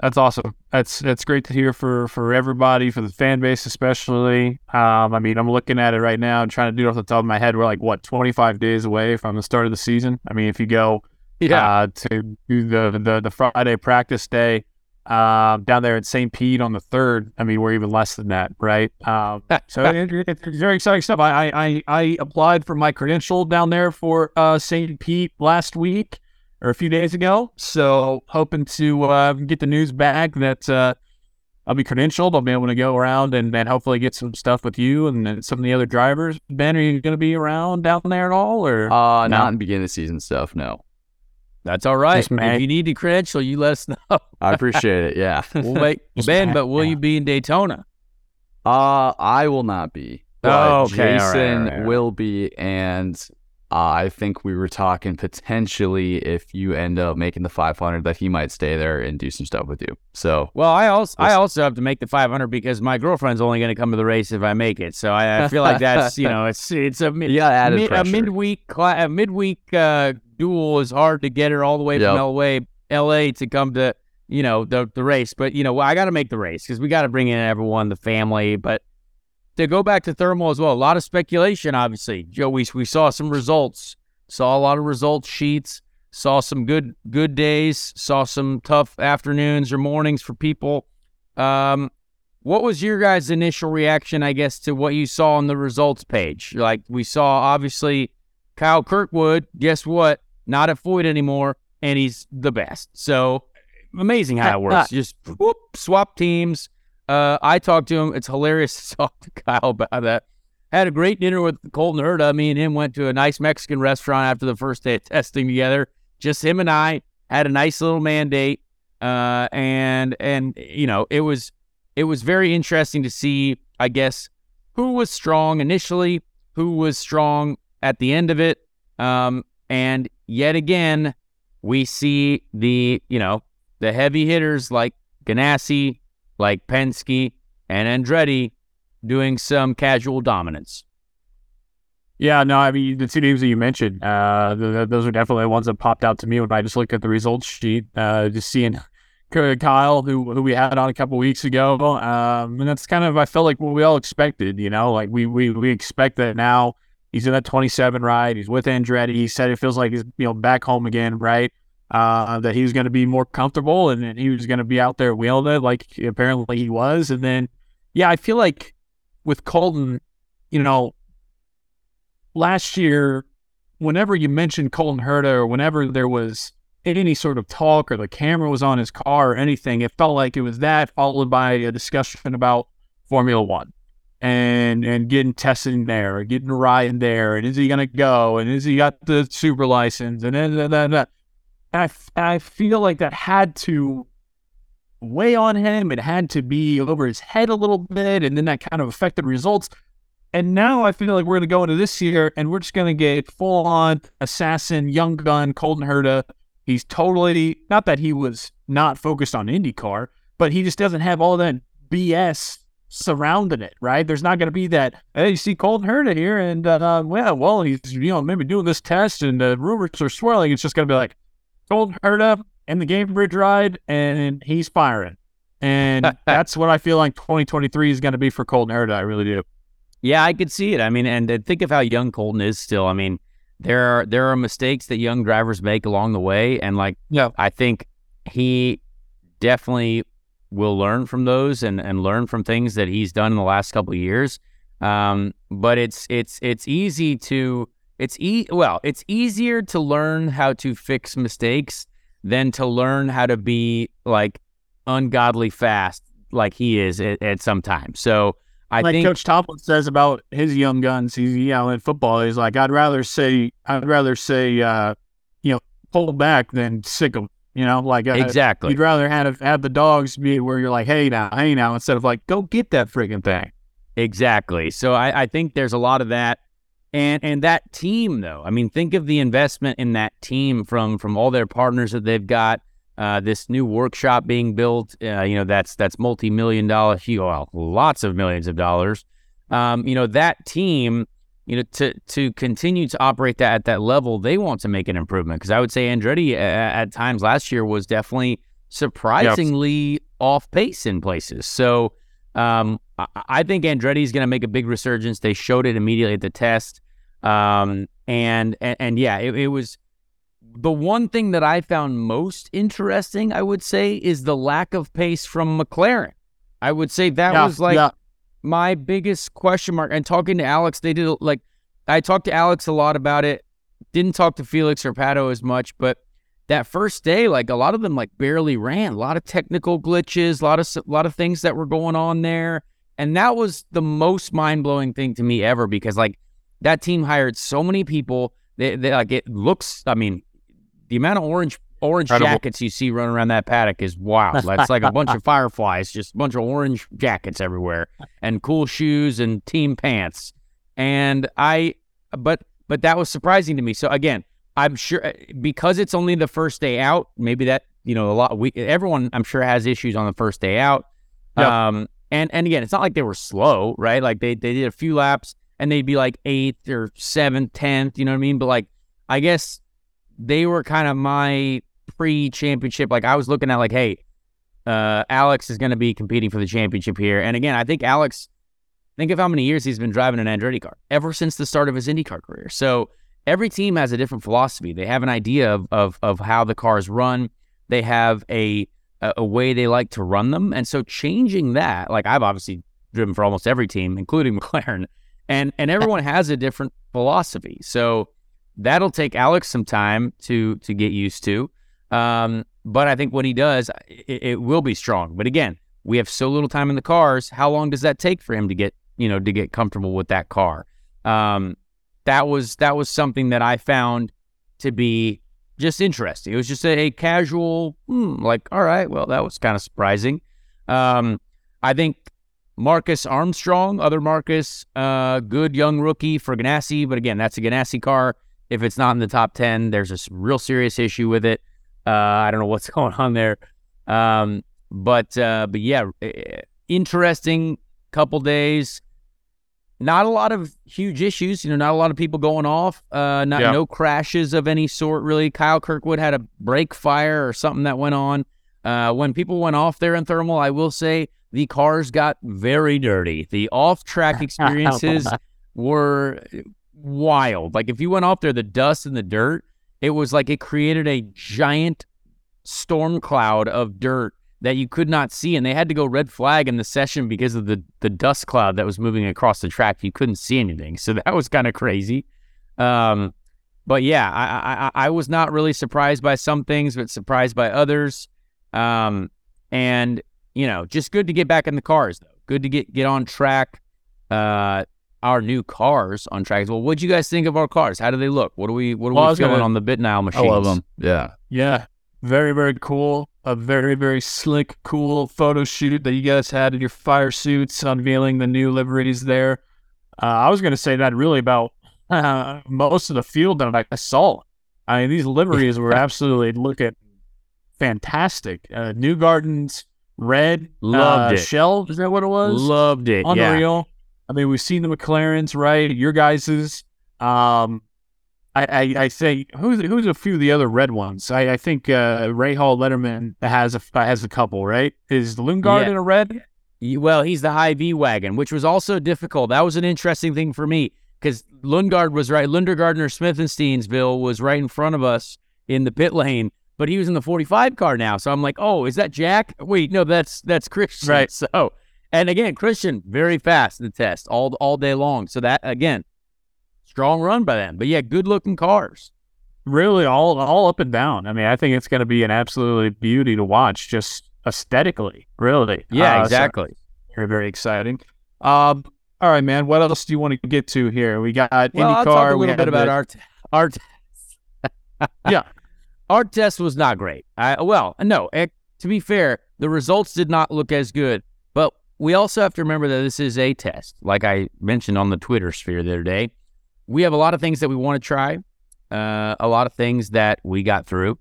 That's awesome. That's that's great to hear for for everybody, for the fan base especially. Um, I mean, I'm looking at it right now and trying to do it off the top of my head. We're like what 25 days away from the start of the season. I mean, if you go uh, to do the, the the Friday practice day um, down there at St. Pete on the third, I mean, we're even less than that, right? Um, so it, it- it's very exciting stuff. I, I I I applied for my credential down there for uh, St. Pete last week or a few days ago. So hoping to uh, get the news back that uh, I'll be credentialed. I'll be able to go around and, and hopefully get some stuff with you and, then some of the other drivers. Ben, are you going to be around down there at all? Or Uh, No. not in beginning of season stuff. No, That's all right. Just May. If you need a credential, you let us know. I appreciate it. Yeah. We'll wait, Just Ben. But will yeah. you be in Daytona? Uh, I will not be. But Oh, okay, all right, Jason all right, all right. will be, and uh, I think we were talking potentially if you end up making the 500 that he might stay there and do some stuff with you. So Well, I also I also have to make the 500 because my girlfriend's only going to come to the race if I make it. So I, I feel like that's you know it's it's a mid, got added mid, a pressure. midweek cla- a midweek uh, duel is hard to get her all the way Yep. from LA LA to come to you know the the race. But you know I got to make the race because we got to bring in everyone, the family. But to go back to thermal as well, a lot of speculation. Obviously, Joe, we we saw some results, saw a lot of results sheets, saw some good good days, saw some tough afternoons or mornings for people. Um, what was your guys' initial reaction, I guess, to what you saw on the results page? Like we saw, obviously, Kyle Kirkwood. Guess what? Not at Foyt anymore, and he's the best. So amazing how it works. Just whoop, swap teams. Uh, I talked to him. It's hilarious to talk to Kyle about that. Had a great dinner with Colton Herta. Me and him went to a nice Mexican restaurant after the first day of testing together. Just him and I had a nice little mandate. Uh, and and you know it was it was very interesting to see. I guess who was strong initially, who was strong at the end of it. Um, and yet again, we see the you know the heavy hitters like Ganassi, like Penske, and Andretti doing some casual dominance. Yeah, no, I mean the two names that you mentioned, uh, th- th- those are definitely the ones that popped out to me when I just looked at the results sheet. Uh, just seeing Kyle, who who we had on a couple weeks ago, um, and that's kind of I felt like what we all expected. You know, like we we we expect that now. He's in that 27 ride. He's with Andretti. He said it feels like he's you know back home again, right? Uh, that he was going to be more comfortable and, and he was going to be out there wielding it like apparently he was. And then, yeah, I feel like with Colton, you know, last year, whenever you mentioned Colton Herta or whenever there was any sort of talk or the camera was on his car or anything, it felt like it was that followed by a discussion about Formula One and and getting testing there, getting riding there, and is he gonna go, and is he got the super license, and then and I I feel like that had to weigh on him. It had to be over his head a little bit, and then that kind of affected results. And now I feel like we're going to go into this year and we're just going to get full on assassin, young gun, Colton Herta. He's totally, not that he was not focused on IndyCar, but he just doesn't have all that BS surrounding it, right? There's not going to be that, hey, you see Colton Herta here and, uh, well, well, he's, you know, maybe doing this test and the rumors are swirling. It's just going to be like, Colton Herta and the Gainbridge ride and he's firing. And that's what I feel like 2023 is going to be for Colton Herta. I really do. Yeah, I could see it. I mean, and, and think of how young Colton is still. I mean, there are there are mistakes that young drivers make along the way, and like, Yeah. I think he definitely will learn from those and and learn from things that he's done in the last couple of years. Um, but it's it's it's easy to it's e well, it's easier to learn how to fix mistakes than to learn how to be like ungodly fast like he is at, at some time. So I like think Coach Tomlin says about his young guns, he's you know in football, he's like, I'd rather say, I'd rather say, uh, you know, pull back than sick them. You know, like uh, exactly. You'd rather have have the dogs be where you're like, hey now, hey now, instead of like, go get that freaking thing. Exactly. So I, I think there's a lot of that. And and that team though, I mean, think of the investment in that team from from all their partners that they've got. Uh, this new workshop being built, uh, you know, that's that's multi million dollar, well, lots of millions of dollars. Um, you know, that team, you know, to to continue to operate that at that level, they want to make an improvement because I would say Andretti at, at times last year was definitely surprisingly off pace in places. So um, I, I think Andretti is going to make a big resurgence. They showed it immediately at the test. Um, and, and, and yeah, it, it was the one thing that I found most interesting, I would say, is the lack of pace from McLaren. I would say that Yeah, was like yeah. my biggest question mark. And talking to Alex, they did like, I talked to Alex a lot about it. Didn't talk to Felix or Pato as much, but that first day, like a lot of them like barely ran. A lot of technical glitches, a lot of a lot of things that were going on there, and that was the most mind blowing thing to me ever because like that team hired so many people. They, they like it looks. I mean, the amount of orange orange Incredible. jackets you see running around that paddock is wow. That's like a bunch of fireflies, just a bunch of orange jackets everywhere, and cool shoes and team pants. And I, but but that was surprising to me. So again, I'm sure because it's only the first day out. Maybe that you know a lot. We everyone I'm sure has issues on the first day out. Yep. Um, and and again, it's not like they were slow, right? Like they they did a few laps and they'd be like eighth or seventh, tenth. You know what I mean? But like I guess they were kind of my pre-championship. Like I was looking at like, hey, uh, Alex is going to be competing for the championship here. And again, I think Alex. Think of how many years he's been driving an Andretti car ever since the start of his IndyCar career. So every team has a different philosophy. They have an idea of of, of how the cars run. They have a a way they like to run them, and so changing that, like I've obviously driven for almost every team, including McLaren, and and everyone has a different philosophy. So that'll take Alex some time to to get used to. Um, but I think when he does, it, it will be strong. But again, we have so little time in the cars. How long does that take for him to get you know to get comfortable with that car? Um, that was that was something that I found to be just interesting. It was just a, a casual, hmm, like, all right, well, that was kind of surprising. Um, I think Marcus Armstrong, other Marcus, uh, good young rookie for Ganassi, but again, that's a Ganassi car. If it's not in the top ten, there's a real serious issue with it. Uh, I don't know what's going on there, um, but uh, but yeah, eh, interesting couple days not a lot of huge issues. You know, not a lot of people going off. Uh, not Yeah. no crashes of any sort really. Kyle Kirkwood had a brake fire or something that went on. Uh, when people went off there in thermal, I will say the cars got very dirty. The off-track experiences were wild. Like if you went off there, the dust and the dirt, it was like it created a giant storm cloud of dirt that you could not see, and they had to go red flag in the session because of the the dust cloud that was moving across the track. You couldn't see anything, so that was kind of crazy. Um, but yeah, I, I I was not really surprised by some things, but surprised by others. Um, and you know, just good to get back in the cars though. Good to get get on track. Uh, our new cars on track as well. What'd you guys think of our cars? How do they look? What are we what are Well, we feeling gonna- on the bit now I love them. Yeah. Yeah, very very cool. A very very slick, cool photo shoot that you guys had in your fire suits, unveiling the new liveries there. Uh, I was going to say that really about uh, most of the field that I, I saw. I mean, these liveries were absolutely looking fantastic. Uh, Newgarden's red, Loved uh, it. Shell is that what it was? Loved it. Yeah. unreal. I mean, we've seen the McLarens, right? Your guys's. Um, I, I, I think who's who's a few of the other red ones? I, I think uh, Rahal Letterman has a has a couple, right? Is Lundgaard Yeah. in a red? Well, he's the Hy-Vee wagon, which was also difficult. That was an interesting thing for me because Lundgaard was right. Lundergardner Smith and Steensville was right in front of us in the pit lane, but he was in the 45 car now. So I'm like, oh, is that Jack? Wait, no, that's that's Christian. Right. So, and again, Christian very fast in the test all all day long. So that again, strong run by them. But yeah, good looking cars. Really, all all up and down. I mean, I think it's going to be an absolutely beauty to watch, just aesthetically. Really. Yeah, Uh, so exactly. very very exciting. Um. All right, man. What else do you want to get to here? We got well, IndyCar. I'll talk a little bit about the- our t- our t- Yeah. Our test was not great. I, well, no. eh, to be fair, the results did not look as good. But we also have to remember that this is a test. Like I mentioned on the Twitter sphere the other day, we have a lot of things that we want to try, uh, a lot of things that we got through.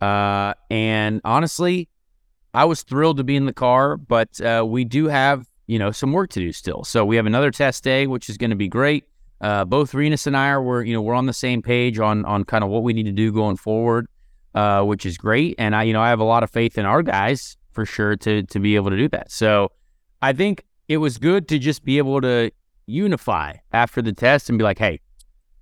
Uh, and honestly, I was thrilled to be in the car, but uh, we do have you know some work to do still. So we have another test day, which is going to be great. Uh, both Rinus and I are we're you know we're on the same page on on kind of what we need to do going forward, uh, which is great. And I you know I have a lot of faith in our guys for sure to to be able to do that. So I think it was good to just be able to unify after the test and be like, hey,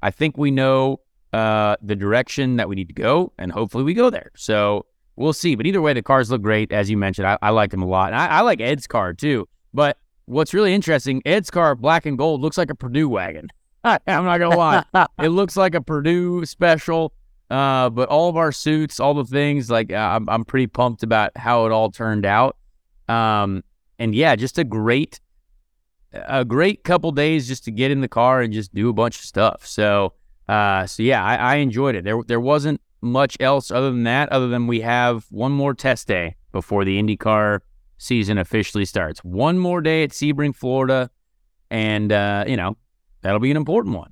I think we know uh, the direction that we need to go, and hopefully we go there. So we'll see. But either way, the cars look great, as you mentioned. I, I like them a lot, and I, I like Ed's car too. But what's really interesting, Ed's car, black and gold, looks like a Purdue wagon. I'm not gonna lie, it looks like a Purdue special. Uh, but all of our suits, all the things, like uh, I'm, I'm pretty pumped about how it all turned out. Um, and yeah, just a great, a great couple days just to get in the car and just do a bunch of stuff. So, uh, so yeah, I, I enjoyed it. There, there wasn't much else other than that, other than we have one more test day before the IndyCar season officially starts. One more day at Sebring, Florida, and uh, you know that'll be an important one.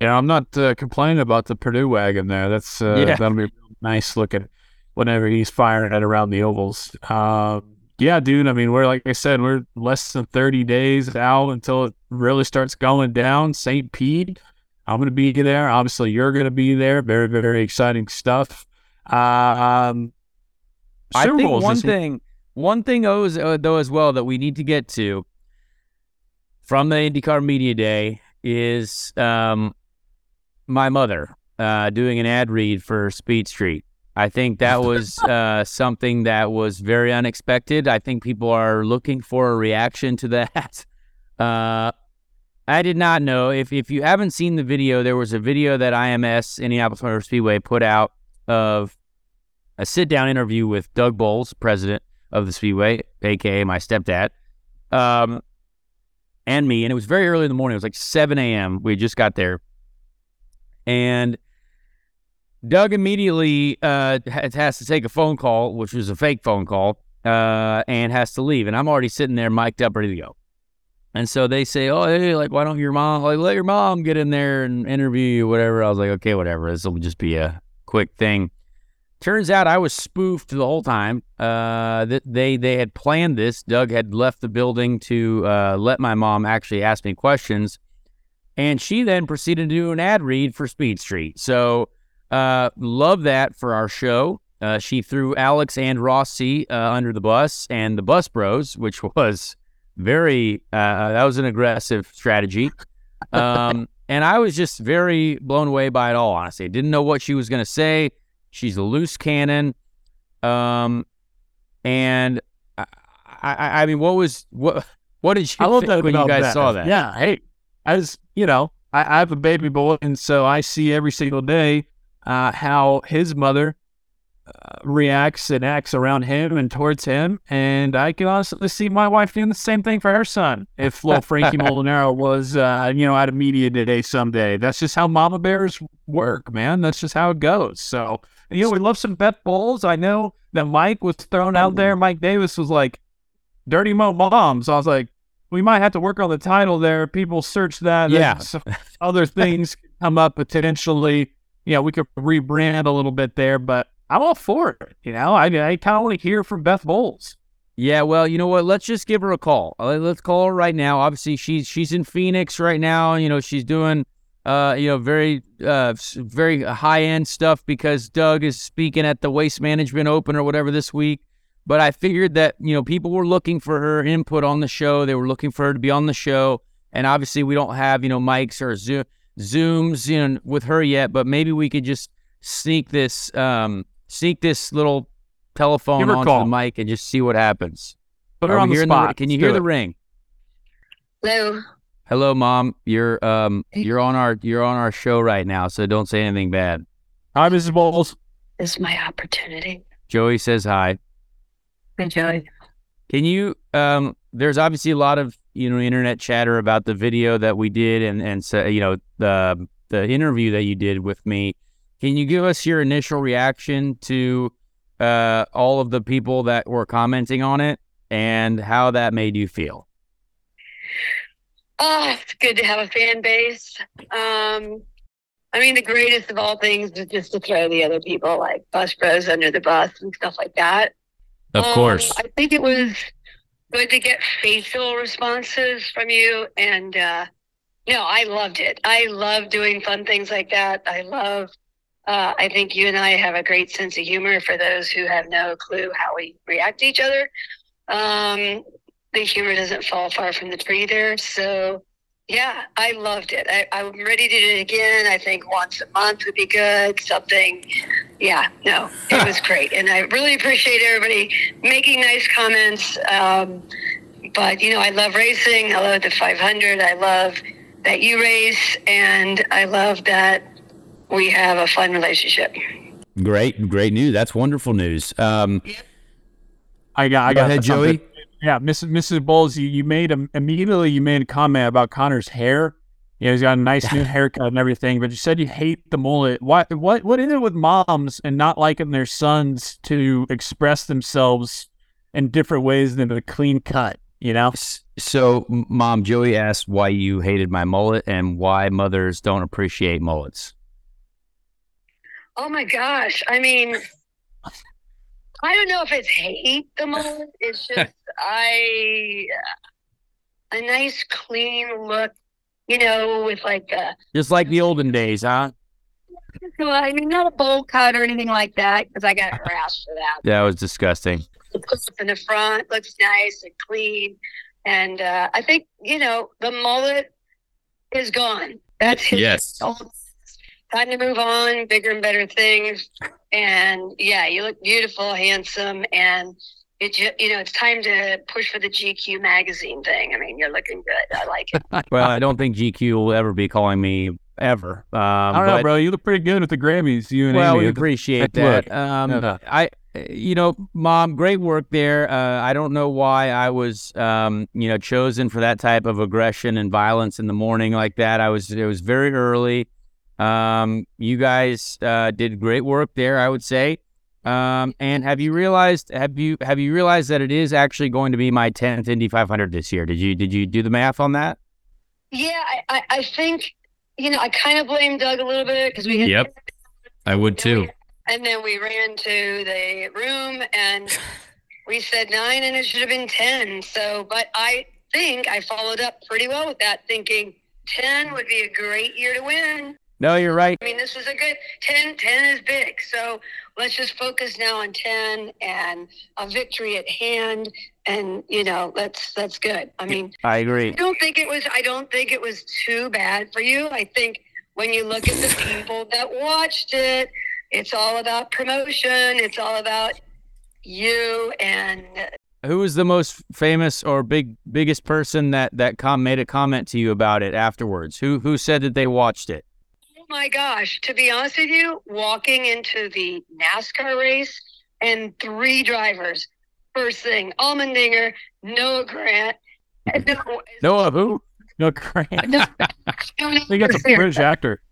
Yeah, I'm not uh, complaining about the Purdue wagon there. That's uh, Yeah. that'll be nice looking whenever he's firing it around the ovals. Um, yeah, dude. I mean, we're like I said, we're less than 30 days out until it really starts going down. St. Pete, I'm gonna be there. Obviously, you're gonna be there. Very, very exciting stuff. Um, I think Bowl's one week. thing, one thing though, uh, though as well that we need to get to from the IndyCar Media Day is um, my mother uh, doing an ad read for Speed Street. I think that was uh, something that was very unexpected. I think people are looking for a reaction to that. Uh, I did not know. If if you haven't seen the video, there was a video that IMS Indianapolis Motor Speedway put out of a sit down interview with Doug Boles, president of the Speedway, aka my stepdad, um, and me. And it was very early in the morning. It was like 7 a.m. We just got there. And Doug immediately uh, has to take a phone call, which was a fake phone call, uh, and has to leave. And I'm already sitting there, mic'd up, ready to go. And so they say, "Oh, hey, like, why don't your mom, like, let your mom get in there and interview you, whatever." I was like, "Okay, whatever. This will just be a quick thing." Turns out I was spoofed the whole time. Uh, that they they had planned this. Doug had left the building to uh, let my mom actually ask me questions, and she then proceeded to do an ad read for Speed Street. So, uh, love that for our show. Uh, she threw Alexander Rossi uh, under the bus and the Bus Bros, which was very uh, that was an aggressive strategy. Um, and I was just very blown away by it all. Honestly, didn't know what she was going to say. She's a loose cannon. Um, and I, I, I mean, what was what? What did you I love think that when you guys that. saw that? Yeah. Hey, as you know, I, I have a baby boy, and so I see every single day uh, how his mother uh, reacts and acts around him and towards him, and I can honestly see my wife doing the same thing for her son. If little Frankie Mulinaro was, uh, you know, at a media day someday, that's just how mama bears work, man. That's just how it goes. So, you know, we love some Beth Boles. I know that Mike was thrown out there. Mike Davis was like, Dirty Mo Moms. I was like, we might have to work on the title there. People search that. Yeah. other things come up potentially. You know, we could rebrand a little bit there, but I'm all for it. You know, I, I kind of want to hear from Beth Boles. Yeah, well, you know what? Let's just give her a call. Uh, Let's call her right now. Obviously, she's she's in Phoenix right now. You know, she's doing uh, you know, very uh, very high end stuff because Doug is speaking at the Waste Management Open or whatever this week. But I figured that you know people were looking for her input on the show. They were looking for her to be on the show, and obviously we don't have you know mics or Zoom, zooms you know with her yet. But maybe we could just sneak this um, sneak this little telephone Give her a onto call. the mic and just see what happens. Put her on the hearing spot. can you Let's hear the it. ring? Hello. Hello, mom. You're um you're on our you're on our show right now, so don't say anything bad. Hi, Mrs. Boles. This is my opportunity. Joey says hi. Enjoy. Can you um there's obviously a lot of, you know, internet chatter about the video that we did and and so, you know, the the interview that you did with me. Can you give us your initial reaction to uh all of the people that were commenting on it and how that made you feel? Oh, it's good to have a fan base. Um, I mean, the greatest of all things is just to throw the other people like bus bros under the bus and stuff like that. Of Um, course. I think it was good to get facial responses from you. And uh, no, I loved it. I love doing fun things like that. I love, uh, I think you and I have a great sense of humor for those who have no clue how we react to each other. Um, the humor doesn't fall far from the tree there. So, yeah, I loved it. I, I'm ready to do it again. I think once a month would be good. Something, yeah, no, it was great. And I really appreciate everybody making nice comments. Um, but, you know, I love racing. I love the 500. I love that you race. And I love that we have a fun relationship. Great, great news. That's wonderful news. Um I got. I Go got ahead, something. Joey. Yeah, Mrs. Mrs. Boles, you, you made a, immediately you made a comment about Conor's hair. You know, he's got a nice new haircut and everything, but you said you hate the mullet. What what what is it with moms and not liking their sons to express themselves in different ways than a clean cut? You know, So, mom, Joey asked why you hated my mullet and why mothers don't appreciate mullets. Oh my gosh. I mean, I don't know if it's hate the moment. It's just, I, a nice clean look, you know, with like a, Just like the olden days, huh? well, I mean, not a bowl cut or anything like that because I got harassed for that. That was disgusting. It puts up in the front, looks nice and clean. And uh, I think, you know, the mullet is gone. That's his Yes. old- Time to move on, bigger and better things. And yeah, you look beautiful, handsome, and it ju- you know it's time to push for the GQ magazine thing. I mean, you're looking good. I like it. Well, I don't think GQ will ever be calling me ever. Um, I don't know, bro. You look pretty good with the Grammys. You and Well, Amy. we appreciate Look. that. Um, Yeah. I, you know, mom, great work there. Uh, I don't know why I was, um, you know, chosen for that type of aggression and violence in the morning like that. I was, it was very early. Um, you guys uh, did great work there, I would say. Um, and have you realized? Have you have you realized that it is actually going to be my 10th Indy 500 this year? Did you did you do the math on that? Yeah, I, I, I think you know I kind of blame Doug a little bit because we had Yep. I would too. And then we ran to the room and we said nine and it should have been 10. So, but I think I followed up pretty well with that, thinking 10 would be a great year to win. No, you're right. I mean, this is a good 10. 10 is big. So let's just focus now on 10 and a victory at hand. And, you know, that's, that's good. I mean, I agree. I don't think it was. I don't think it was too bad for you. I think when you look at the people that watched it, it's all about promotion. It's all about you and Who was the most famous or big biggest person that that com- made a comment to you about it afterwards? Who who said that they watched it? My gosh. To be honest with you, walking into the NASCAR race and three drivers. First thing, Allmendinger, Noah Grant. Noah, who? no Grant. no- no, They got seriously. British actor.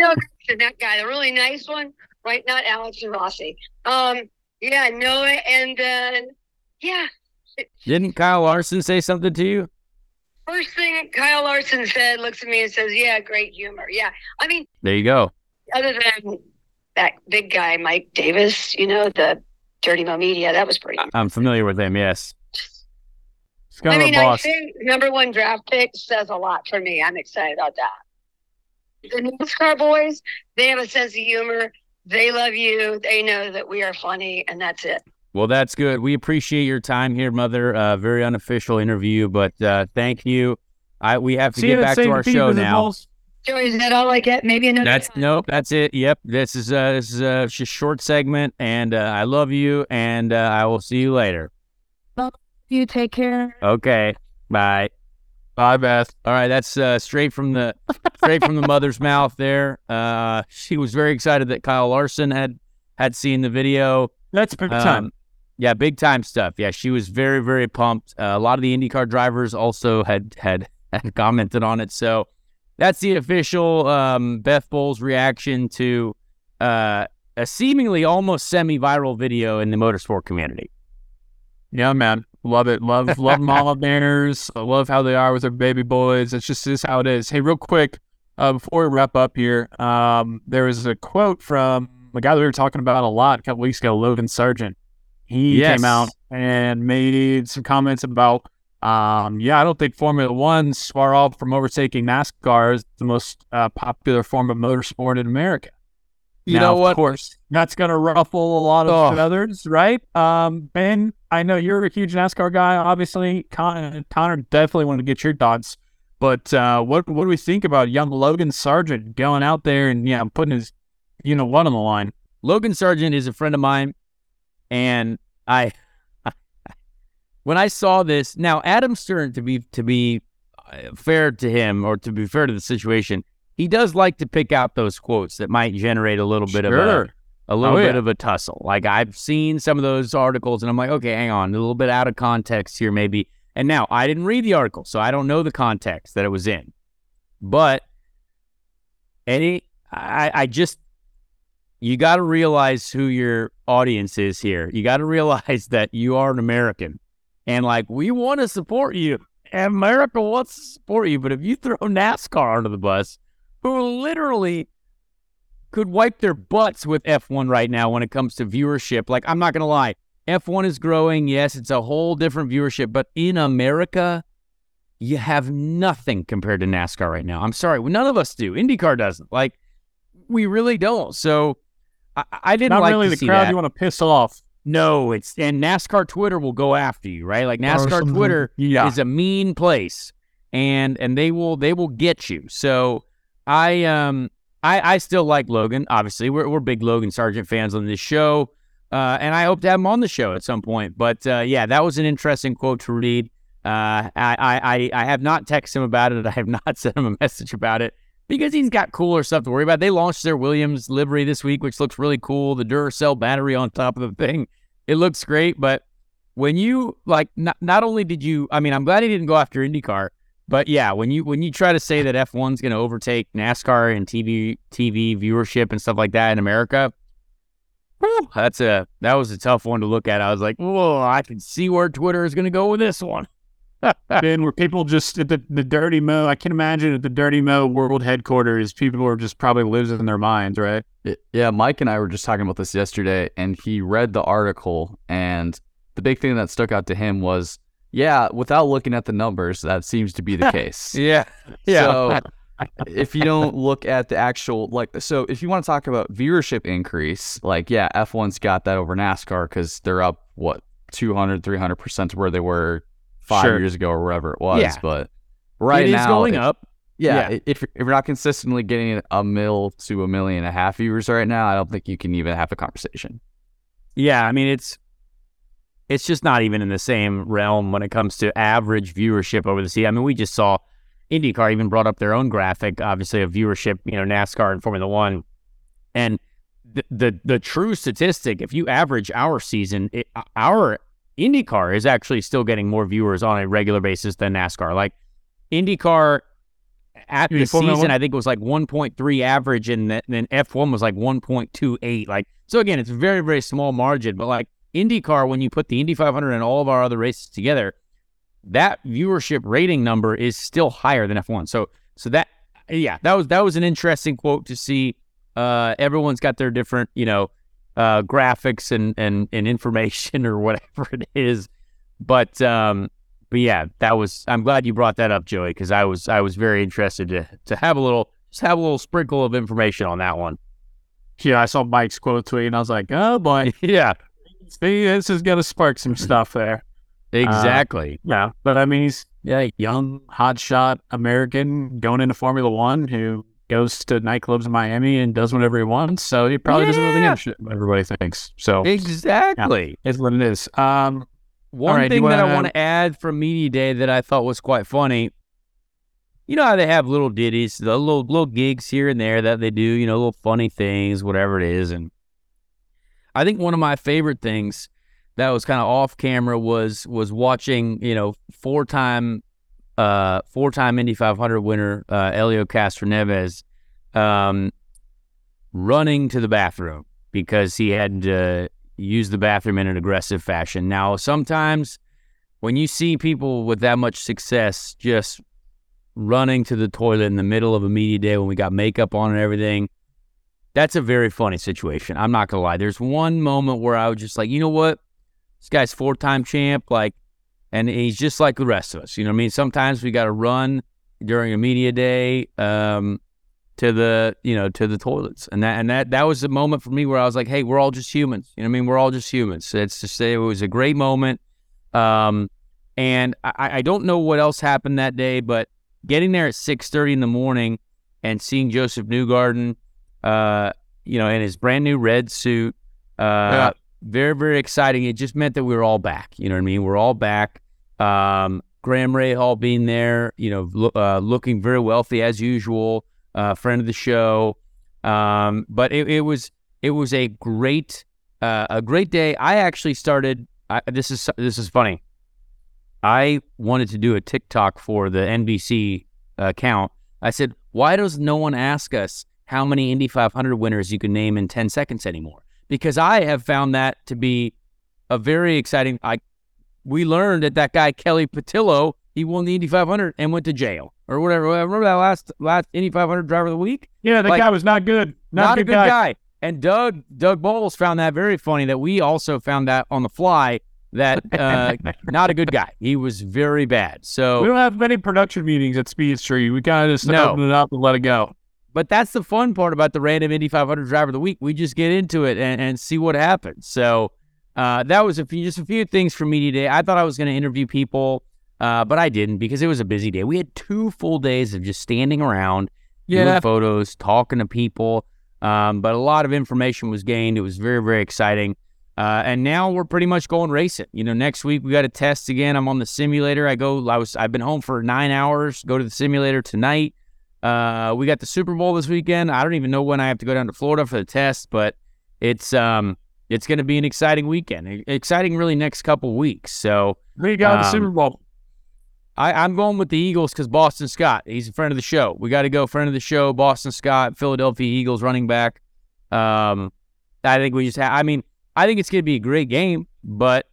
No, that guy, the really nice one, right? Not Alexander Rossi. Um, yeah, Noah, and then yeah, Didn't Kyle Larson say something to you? first thing Kyle Larson said, looks at me and says, "Yeah, great humor." Yeah, I mean, There you go. other than that big guy, Mike Davis, you know, the Dirty Mo Media, that was pretty. I'm familiar with him. Yes. I of mean, a I boss. think number one draft pick says a lot for me. I'm excited about that. The NASCAR boys, they have a sense of humor. They love you. They know that we are funny, and that's it. Well, that's good. We appreciate your time here, Mother. Uh, very unofficial interview, but uh, thank you. I we have to See get back to our show now. Bulls. Joey, is that all I get? Maybe another That's time. nope. That's it. Yep. This is uh this is a just short segment, and uh, I love you, and uh, I will see you later. You take care. Okay. Bye. Bye, Beth. All right, that's uh, straight from the straight from the mother's mouth. There, uh, she was very excited that Kyle Larson had had seen the video. That's big time. Um, yeah, big time stuff. Yeah, she was very very pumped. Uh, a lot of the IndyCar drivers also had had, had commented on it. So that's the official um, Beth Boles reaction to uh, a seemingly almost semi-viral video in the motorsport community. Yeah, man. Love it. Love love mama bears. I love how they are with their baby boys. It's just is how it is. Hey, real quick, uh, before we wrap up here, um, there was a quote from a guy that we were talking about a lot a couple weeks ago, Logan Sargeant. He Yes. came out and made some comments about um, yeah, I don't think Formula One's far off from overtaking NASCAR as the most uh, popular form of motorsport in America. You Now, know Of course, that's going to ruffle a lot of Oh. feathers, right? Um, Ben, I know you're a huge NASCAR guy. Obviously, Con- Conor definitely want to get your thoughts. But uh, what what do we think about young Logan Sargeant going out there and yeah, putting his you know what on the line? Logan Sargeant is a friend of mine, and I, when I saw this, now Adam Stern, to be to be uh, fair to him or to be fair to the situation, he does like to pick out those quotes that might generate a little bit of a a little Oh, bit yeah. of a tussle. Like I've seen some of those articles, and I'm like, okay, hang on, a little bit out of context here, maybe. And now I didn't read the article, so I don't know the context that it was in. But any, I, I just, you got to realize who your audience is here. You got to realize that you are an American, and like we want to support you. And America wants to support you, but if you throw NASCAR under the bus, who literally could wipe their butts with F1 right now when it comes to viewership. Like, I'm not going to lie. F1 is growing. Yes, it's a whole different viewership, but in America, you have nothing compared to NASCAR right now. I'm sorry. None of us do. IndyCar doesn't. Like, we really don't. So, I, I didn't Not like really the crowd that. you want to piss off. No, it's and NASCAR Twitter will go after you, right? Like NASCAR. Twitter Yeah. is a mean place, and and they will they will get you. So I um I I still like Logan. Obviously, we're we're big Logan Sargeant fans on this show, uh, and I hope to have him on the show at some point. But uh, yeah, that was an interesting quote to read. Uh, I, I I I have not texted him about it. I have not sent him a message about it because he's got cooler stuff to worry about. They launched their Williams livery this week, which looks really cool. The Duracell battery on top of the thing, it looks great. But when you like, not not only did you, I mean, I'm glad he didn't go after IndyCar, but yeah, when you when you try to say that F1's going to overtake NASCAR and TV TV viewership and stuff like that in America. That's a that was a tough one to look at. I was like, "Whoa, I can see where Twitter is going to go with this one." Ben, where people just at the, the dirty mo I can imagine at the dirty mo world headquarters, people are just probably losing their minds, right? Yeah, Mike and I were just talking about this yesterday, and he read the article, and the big thing that stuck out to him was, yeah, without looking at the numbers, that seems to be the case. Yeah, So if you don't look at the actual like, so if you want to talk about viewership increase, like yeah, F1's got that over NASCAR because they're up what 200, 300 percent to where they were five Sure. years ago or wherever it was. Yeah. But right now it is going if- up. yeah, Yeah. if, if you're not consistently getting a mil to a million and a half viewers right now, I don't think you can even have a conversation. Yeah, I mean it's it's just not even in the same realm when it comes to average viewership over the sea. I mean, we just saw IndyCar even brought up their own graphic, obviously of viewership, you know, NASCAR and Formula One, and the the, the true statistic, if you average our season, it, our IndyCar is actually still getting more viewers on a regular basis than NASCAR. Like IndyCar at the Formula season, One? I think it was like 1.3 average, and then F1 was like 1.28. Like so, again, it's very very small margin, but like IndyCar, when you put the Indy 500 and all of our other races together, that viewership rating number is still higher than F1. So so that yeah, that was that was an interesting quote to see. Uh, everyone's got their different you know uh, graphics and, and and information or whatever it is, but um, but yeah, that was. I'm glad you brought that up, Joey, because I was I was very interested to to have a little just have a little sprinkle of information on that one. Yeah, I saw Mike's quote tweet and I was like, oh boy. yeah, See, this is gonna spark some stuff there. Exactly. Yeah, but I mean, he's yeah, young, hotshot American going into Formula One who goes to nightclubs in Miami and does whatever he wants. So he probably doesn't really give a shit what everybody thinks. So exactly. it's what it is. Um, One right, thing you that I wanna- want to add from Media Day that I thought was quite funny. You know how they have little ditties, the little little gigs here and there that they do, you know, little funny things, whatever it is. And I think one of my favorite things that was kind of off camera was was watching, you know, four time uh four time Indy 500 winner uh Helio Castroneves um running to the bathroom because he had to use the bathroom in an aggressive fashion. Now, sometimes when you see people with that much success just running to the toilet in the middle of a media day when we got makeup on and everything, that's a very funny situation. I'm not gonna lie. There's one moment where I was just like, you know what? This guy's four time champ, like, and he's just like the rest of us. You know I mean? Sometimes we gotta run during a media day. Um, to the you know to the toilets and that and that that was the moment for me where I was like hey we're all just humans you know I mean we're all just humans it's just it was a great moment um and I, I don't know what else happened that day but getting there at 6:30 in the morning and seeing Josef Newgarden uh you know in his brand new red suit uh Yeah. Very very exciting it just meant that we were all back you know what I mean we're all back um Graham Rahal being there you know lo- uh, looking very wealthy as usual uh, friend of the show. Um, but it, it was it was a great uh, a great day. I actually started. I, this is this is funny. I wanted to do a TikTok for the NBC account. I said, "Why does no one ask us how many Indy 500 winners you can name in 10 seconds anymore?" Because I have found that to be a very exciting. I we learned that that guy Kelly Petillo he won the Indy 500 and went to jail or whatever. Remember that last last Indy 500 driver of the week? yeah, that Like- guy was not good. Not, Not, a good guy. And Doug Doug Boles found that very funny that we also found that on the fly that uh, not a good guy. He was very bad. So we don't have many production meetings at Speed Street. We kind of just No. open it up and let it go. But that's the fun part about the random Indy 500 driver of the week. We just get into it and, and see what happens. So uh, that was a few, just a few things for me today. I thought I was going to interview people, uh, but I didn't because it was a busy day. We had two full days of just standing around, Yeah. doing photos, talking to people. Um, but a lot of information was gained. It was very, very exciting. Uh, and now we're pretty much going racing. You know, next week we got to test again. I'm on the simulator. I go. I was. I've been home for nine hours. Go to the simulator tonight. Uh, we got the Super Bowl this weekend. I don't even know when I have to go down to Florida for the test, but it's um it's going to be an exciting weekend. Exciting, really, next couple weeks. So we got in the Um, Super Bowl? I, I'm going with the Eagles because Boston Scott. He's a friend of the show. We got to go friend of the show. Boston Scott, Philadelphia Eagles running back. Um, I think we just have. I mean, I think it's going to be a great game, but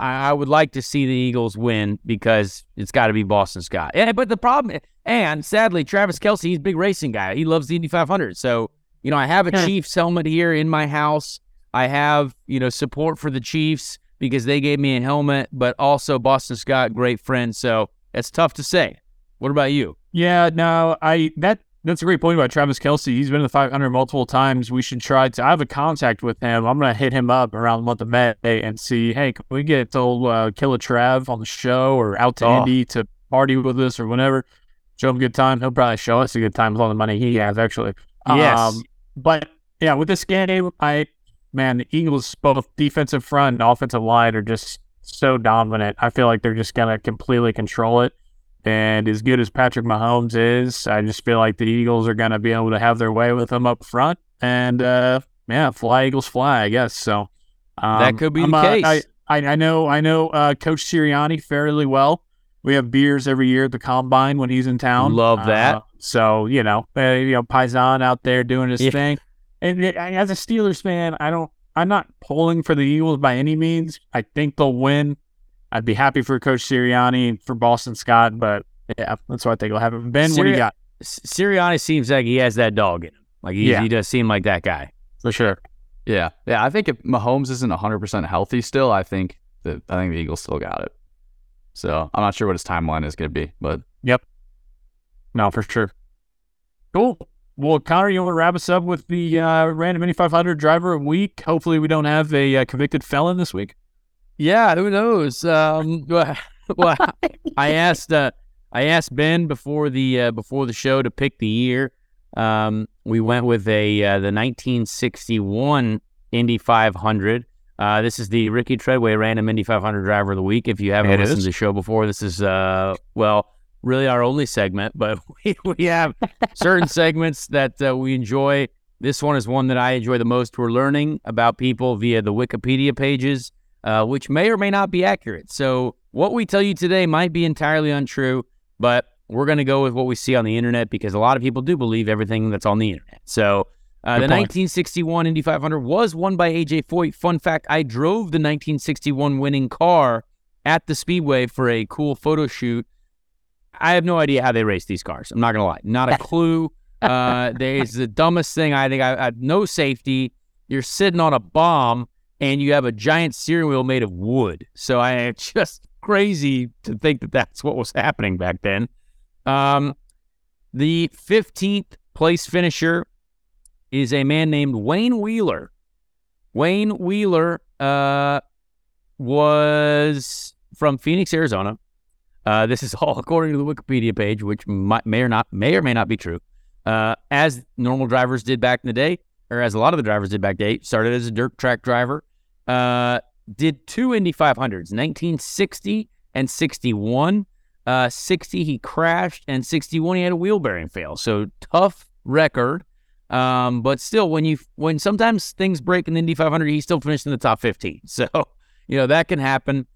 I, I would like to see the Eagles win because it's got to be Boston Scott. Yeah, but the problem, and sadly, Travis Kelce, he's a big racing guy. He loves the Indy 500. So you know, I have a Chiefs helmet here in my house. I have you know support for the Chiefs because they gave me a helmet, but also Boston Scott, great friend. So it's tough to say. What about you? Yeah, no, I that that's a great point about Travis Kelce. He's been in the 500 multiple times. We should try to. I have a contact with him. I'm gonna hit him up around the month of May and see. Hey, can we get old uh, Killer Trav on the show or out to Oh. Indy to party with us or whatever? Show him a good time. He'll probably show us a good time with all the money he has. Actually, Yes. Um, but yeah, with this game, I man, the Eagles both defensive front and offensive line are just so dominant. I feel like they're just gonna completely control it. And as good as Patrick Mahomes is, I just feel like the Eagles are going to be able to have their way with him up front. And uh, yeah, fly Eagles fly, I guess. So um, That could be I'm, the uh, case. I, I, I know I know uh, Coach Sirianni fairly well. We have beers every year at the combine when he's in town. Love that. Uh, so you know, uh, you know, Paisan out there doing his Yeah. thing. And it, as a Steelers fan, I don't. I'm not pulling for the Eagles by any means. I think they'll win. I'd be happy for Coach Sirianni for Boston Scott, but yeah, that's what I think will happen. Ben, what do you got? Sirianni seems like he has that dog in him. Like he, Yeah. he does seem like that guy. For sure. Yeah, yeah. I think if Mahomes isn't 100 percent healthy still, I think that I think the Eagles still got it. So I'm not sure what his timeline is going to be, but yep. No, for sure. Cool. well, Conor, you want to wrap us up with the uh, random Indy 500 driver of week? Hopefully, we don't have a uh, convicted felon this week. Yeah, who knows? Um, well, well, I asked uh, I asked Ben before the uh, before the show to pick the year. Um, we went with a uh, the 1961 Indy 500. Uh, this is the Ricky Treadway Random Indy 500 Driver of the Week. If you haven't It listened is. to the show before, this is uh, well, really our only segment, but we, we have certain segments that uh, we enjoy. This one is one that I enjoy the most. We're learning about people via the Wikipedia pages, uh, which may or may not be accurate. So, what we tell you today might be entirely untrue, but we're going to go with what we see on the internet because a lot of people do believe everything that's on the internet. So, uh, the point. 1961 Indy 500 was won by AJ Foyt. Fun fact I drove the 1961 winning car at the Speedway for a cool photo shoot. I have no idea how they race these cars. I'm not going to lie. Not a clue. Uh, there's the dumbest thing I think. I, I no safety. You're sitting on a bomb and you have a giant steering wheel made of wood. So I just crazy to think that that's what was happening back then. Um, the 15th place finisher is a man named Wayne Wheeler. Wayne Wheeler uh, was from Phoenix, Arizona. Uh, this is all according to the Wikipedia page, which might, may or not may or may not be true. Uh, as normal drivers did back in the day, or as a lot of the drivers did back day, started as a dirt track driver. Uh, did two Indy 500s, 1960 and 61. Uh, 60 he crashed, and 61 he had a wheel bearing fail. So tough record. Um, but still, when you when sometimes things break in the Indy 500, he still finished in the top 15. So you know that can happen.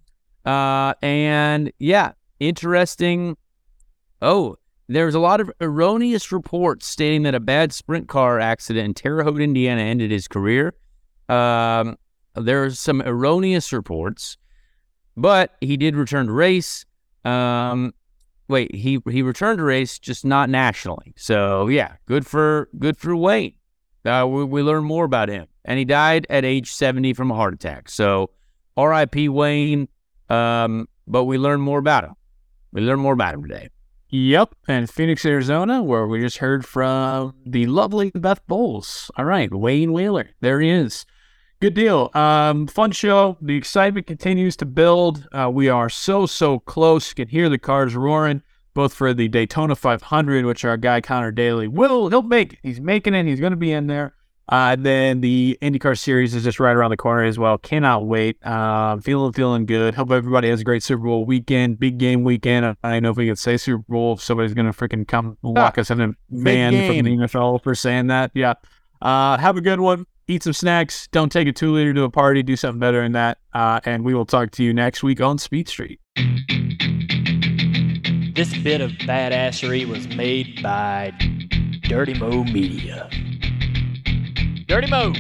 Uh, and yeah, interesting. Oh, there's a lot of erroneous reports stating that a bad sprint car accident in Terre Haute, Indiana, ended his career. Um, there's some erroneous reports, but he did return to race. Um, wait, he he returned to race, just not nationally. So yeah, good for good for Wayne. Uh, we we learned more about him, and he died at age 70 from a heart attack. So R.I.P. Wayne. Um, but we learned more about him. We learned more about him today. Yep, and Phoenix, Arizona, where we just heard from the lovely Beth Boles. All right, Wayne Wheeler, there he is. Good deal. Um, fun show. The excitement continues to build. Uh, we are so so close. You can hear the cars roaring, both for the Daytona 500, which our guy Conor Daly will he'll make. it. He's making it. He's going to be in there. Uh, then the IndyCar Series is just right around the corner as well. Cannot wait. Um, feeling feeling good. Hope everybody has a great Super Bowl weekend, big game weekend. I don't know if we can say Super Bowl. If somebody's gonna freaking come lock us in a van from the NFL for saying that. Yeah. Uh, have a good one. Eat some snacks. Don't take a two liter to a party. Do something better than that. Uh, and we will talk to you next week on Speed Street. This bit of badassery was made by Dirty Mo Media. Dirty Mo.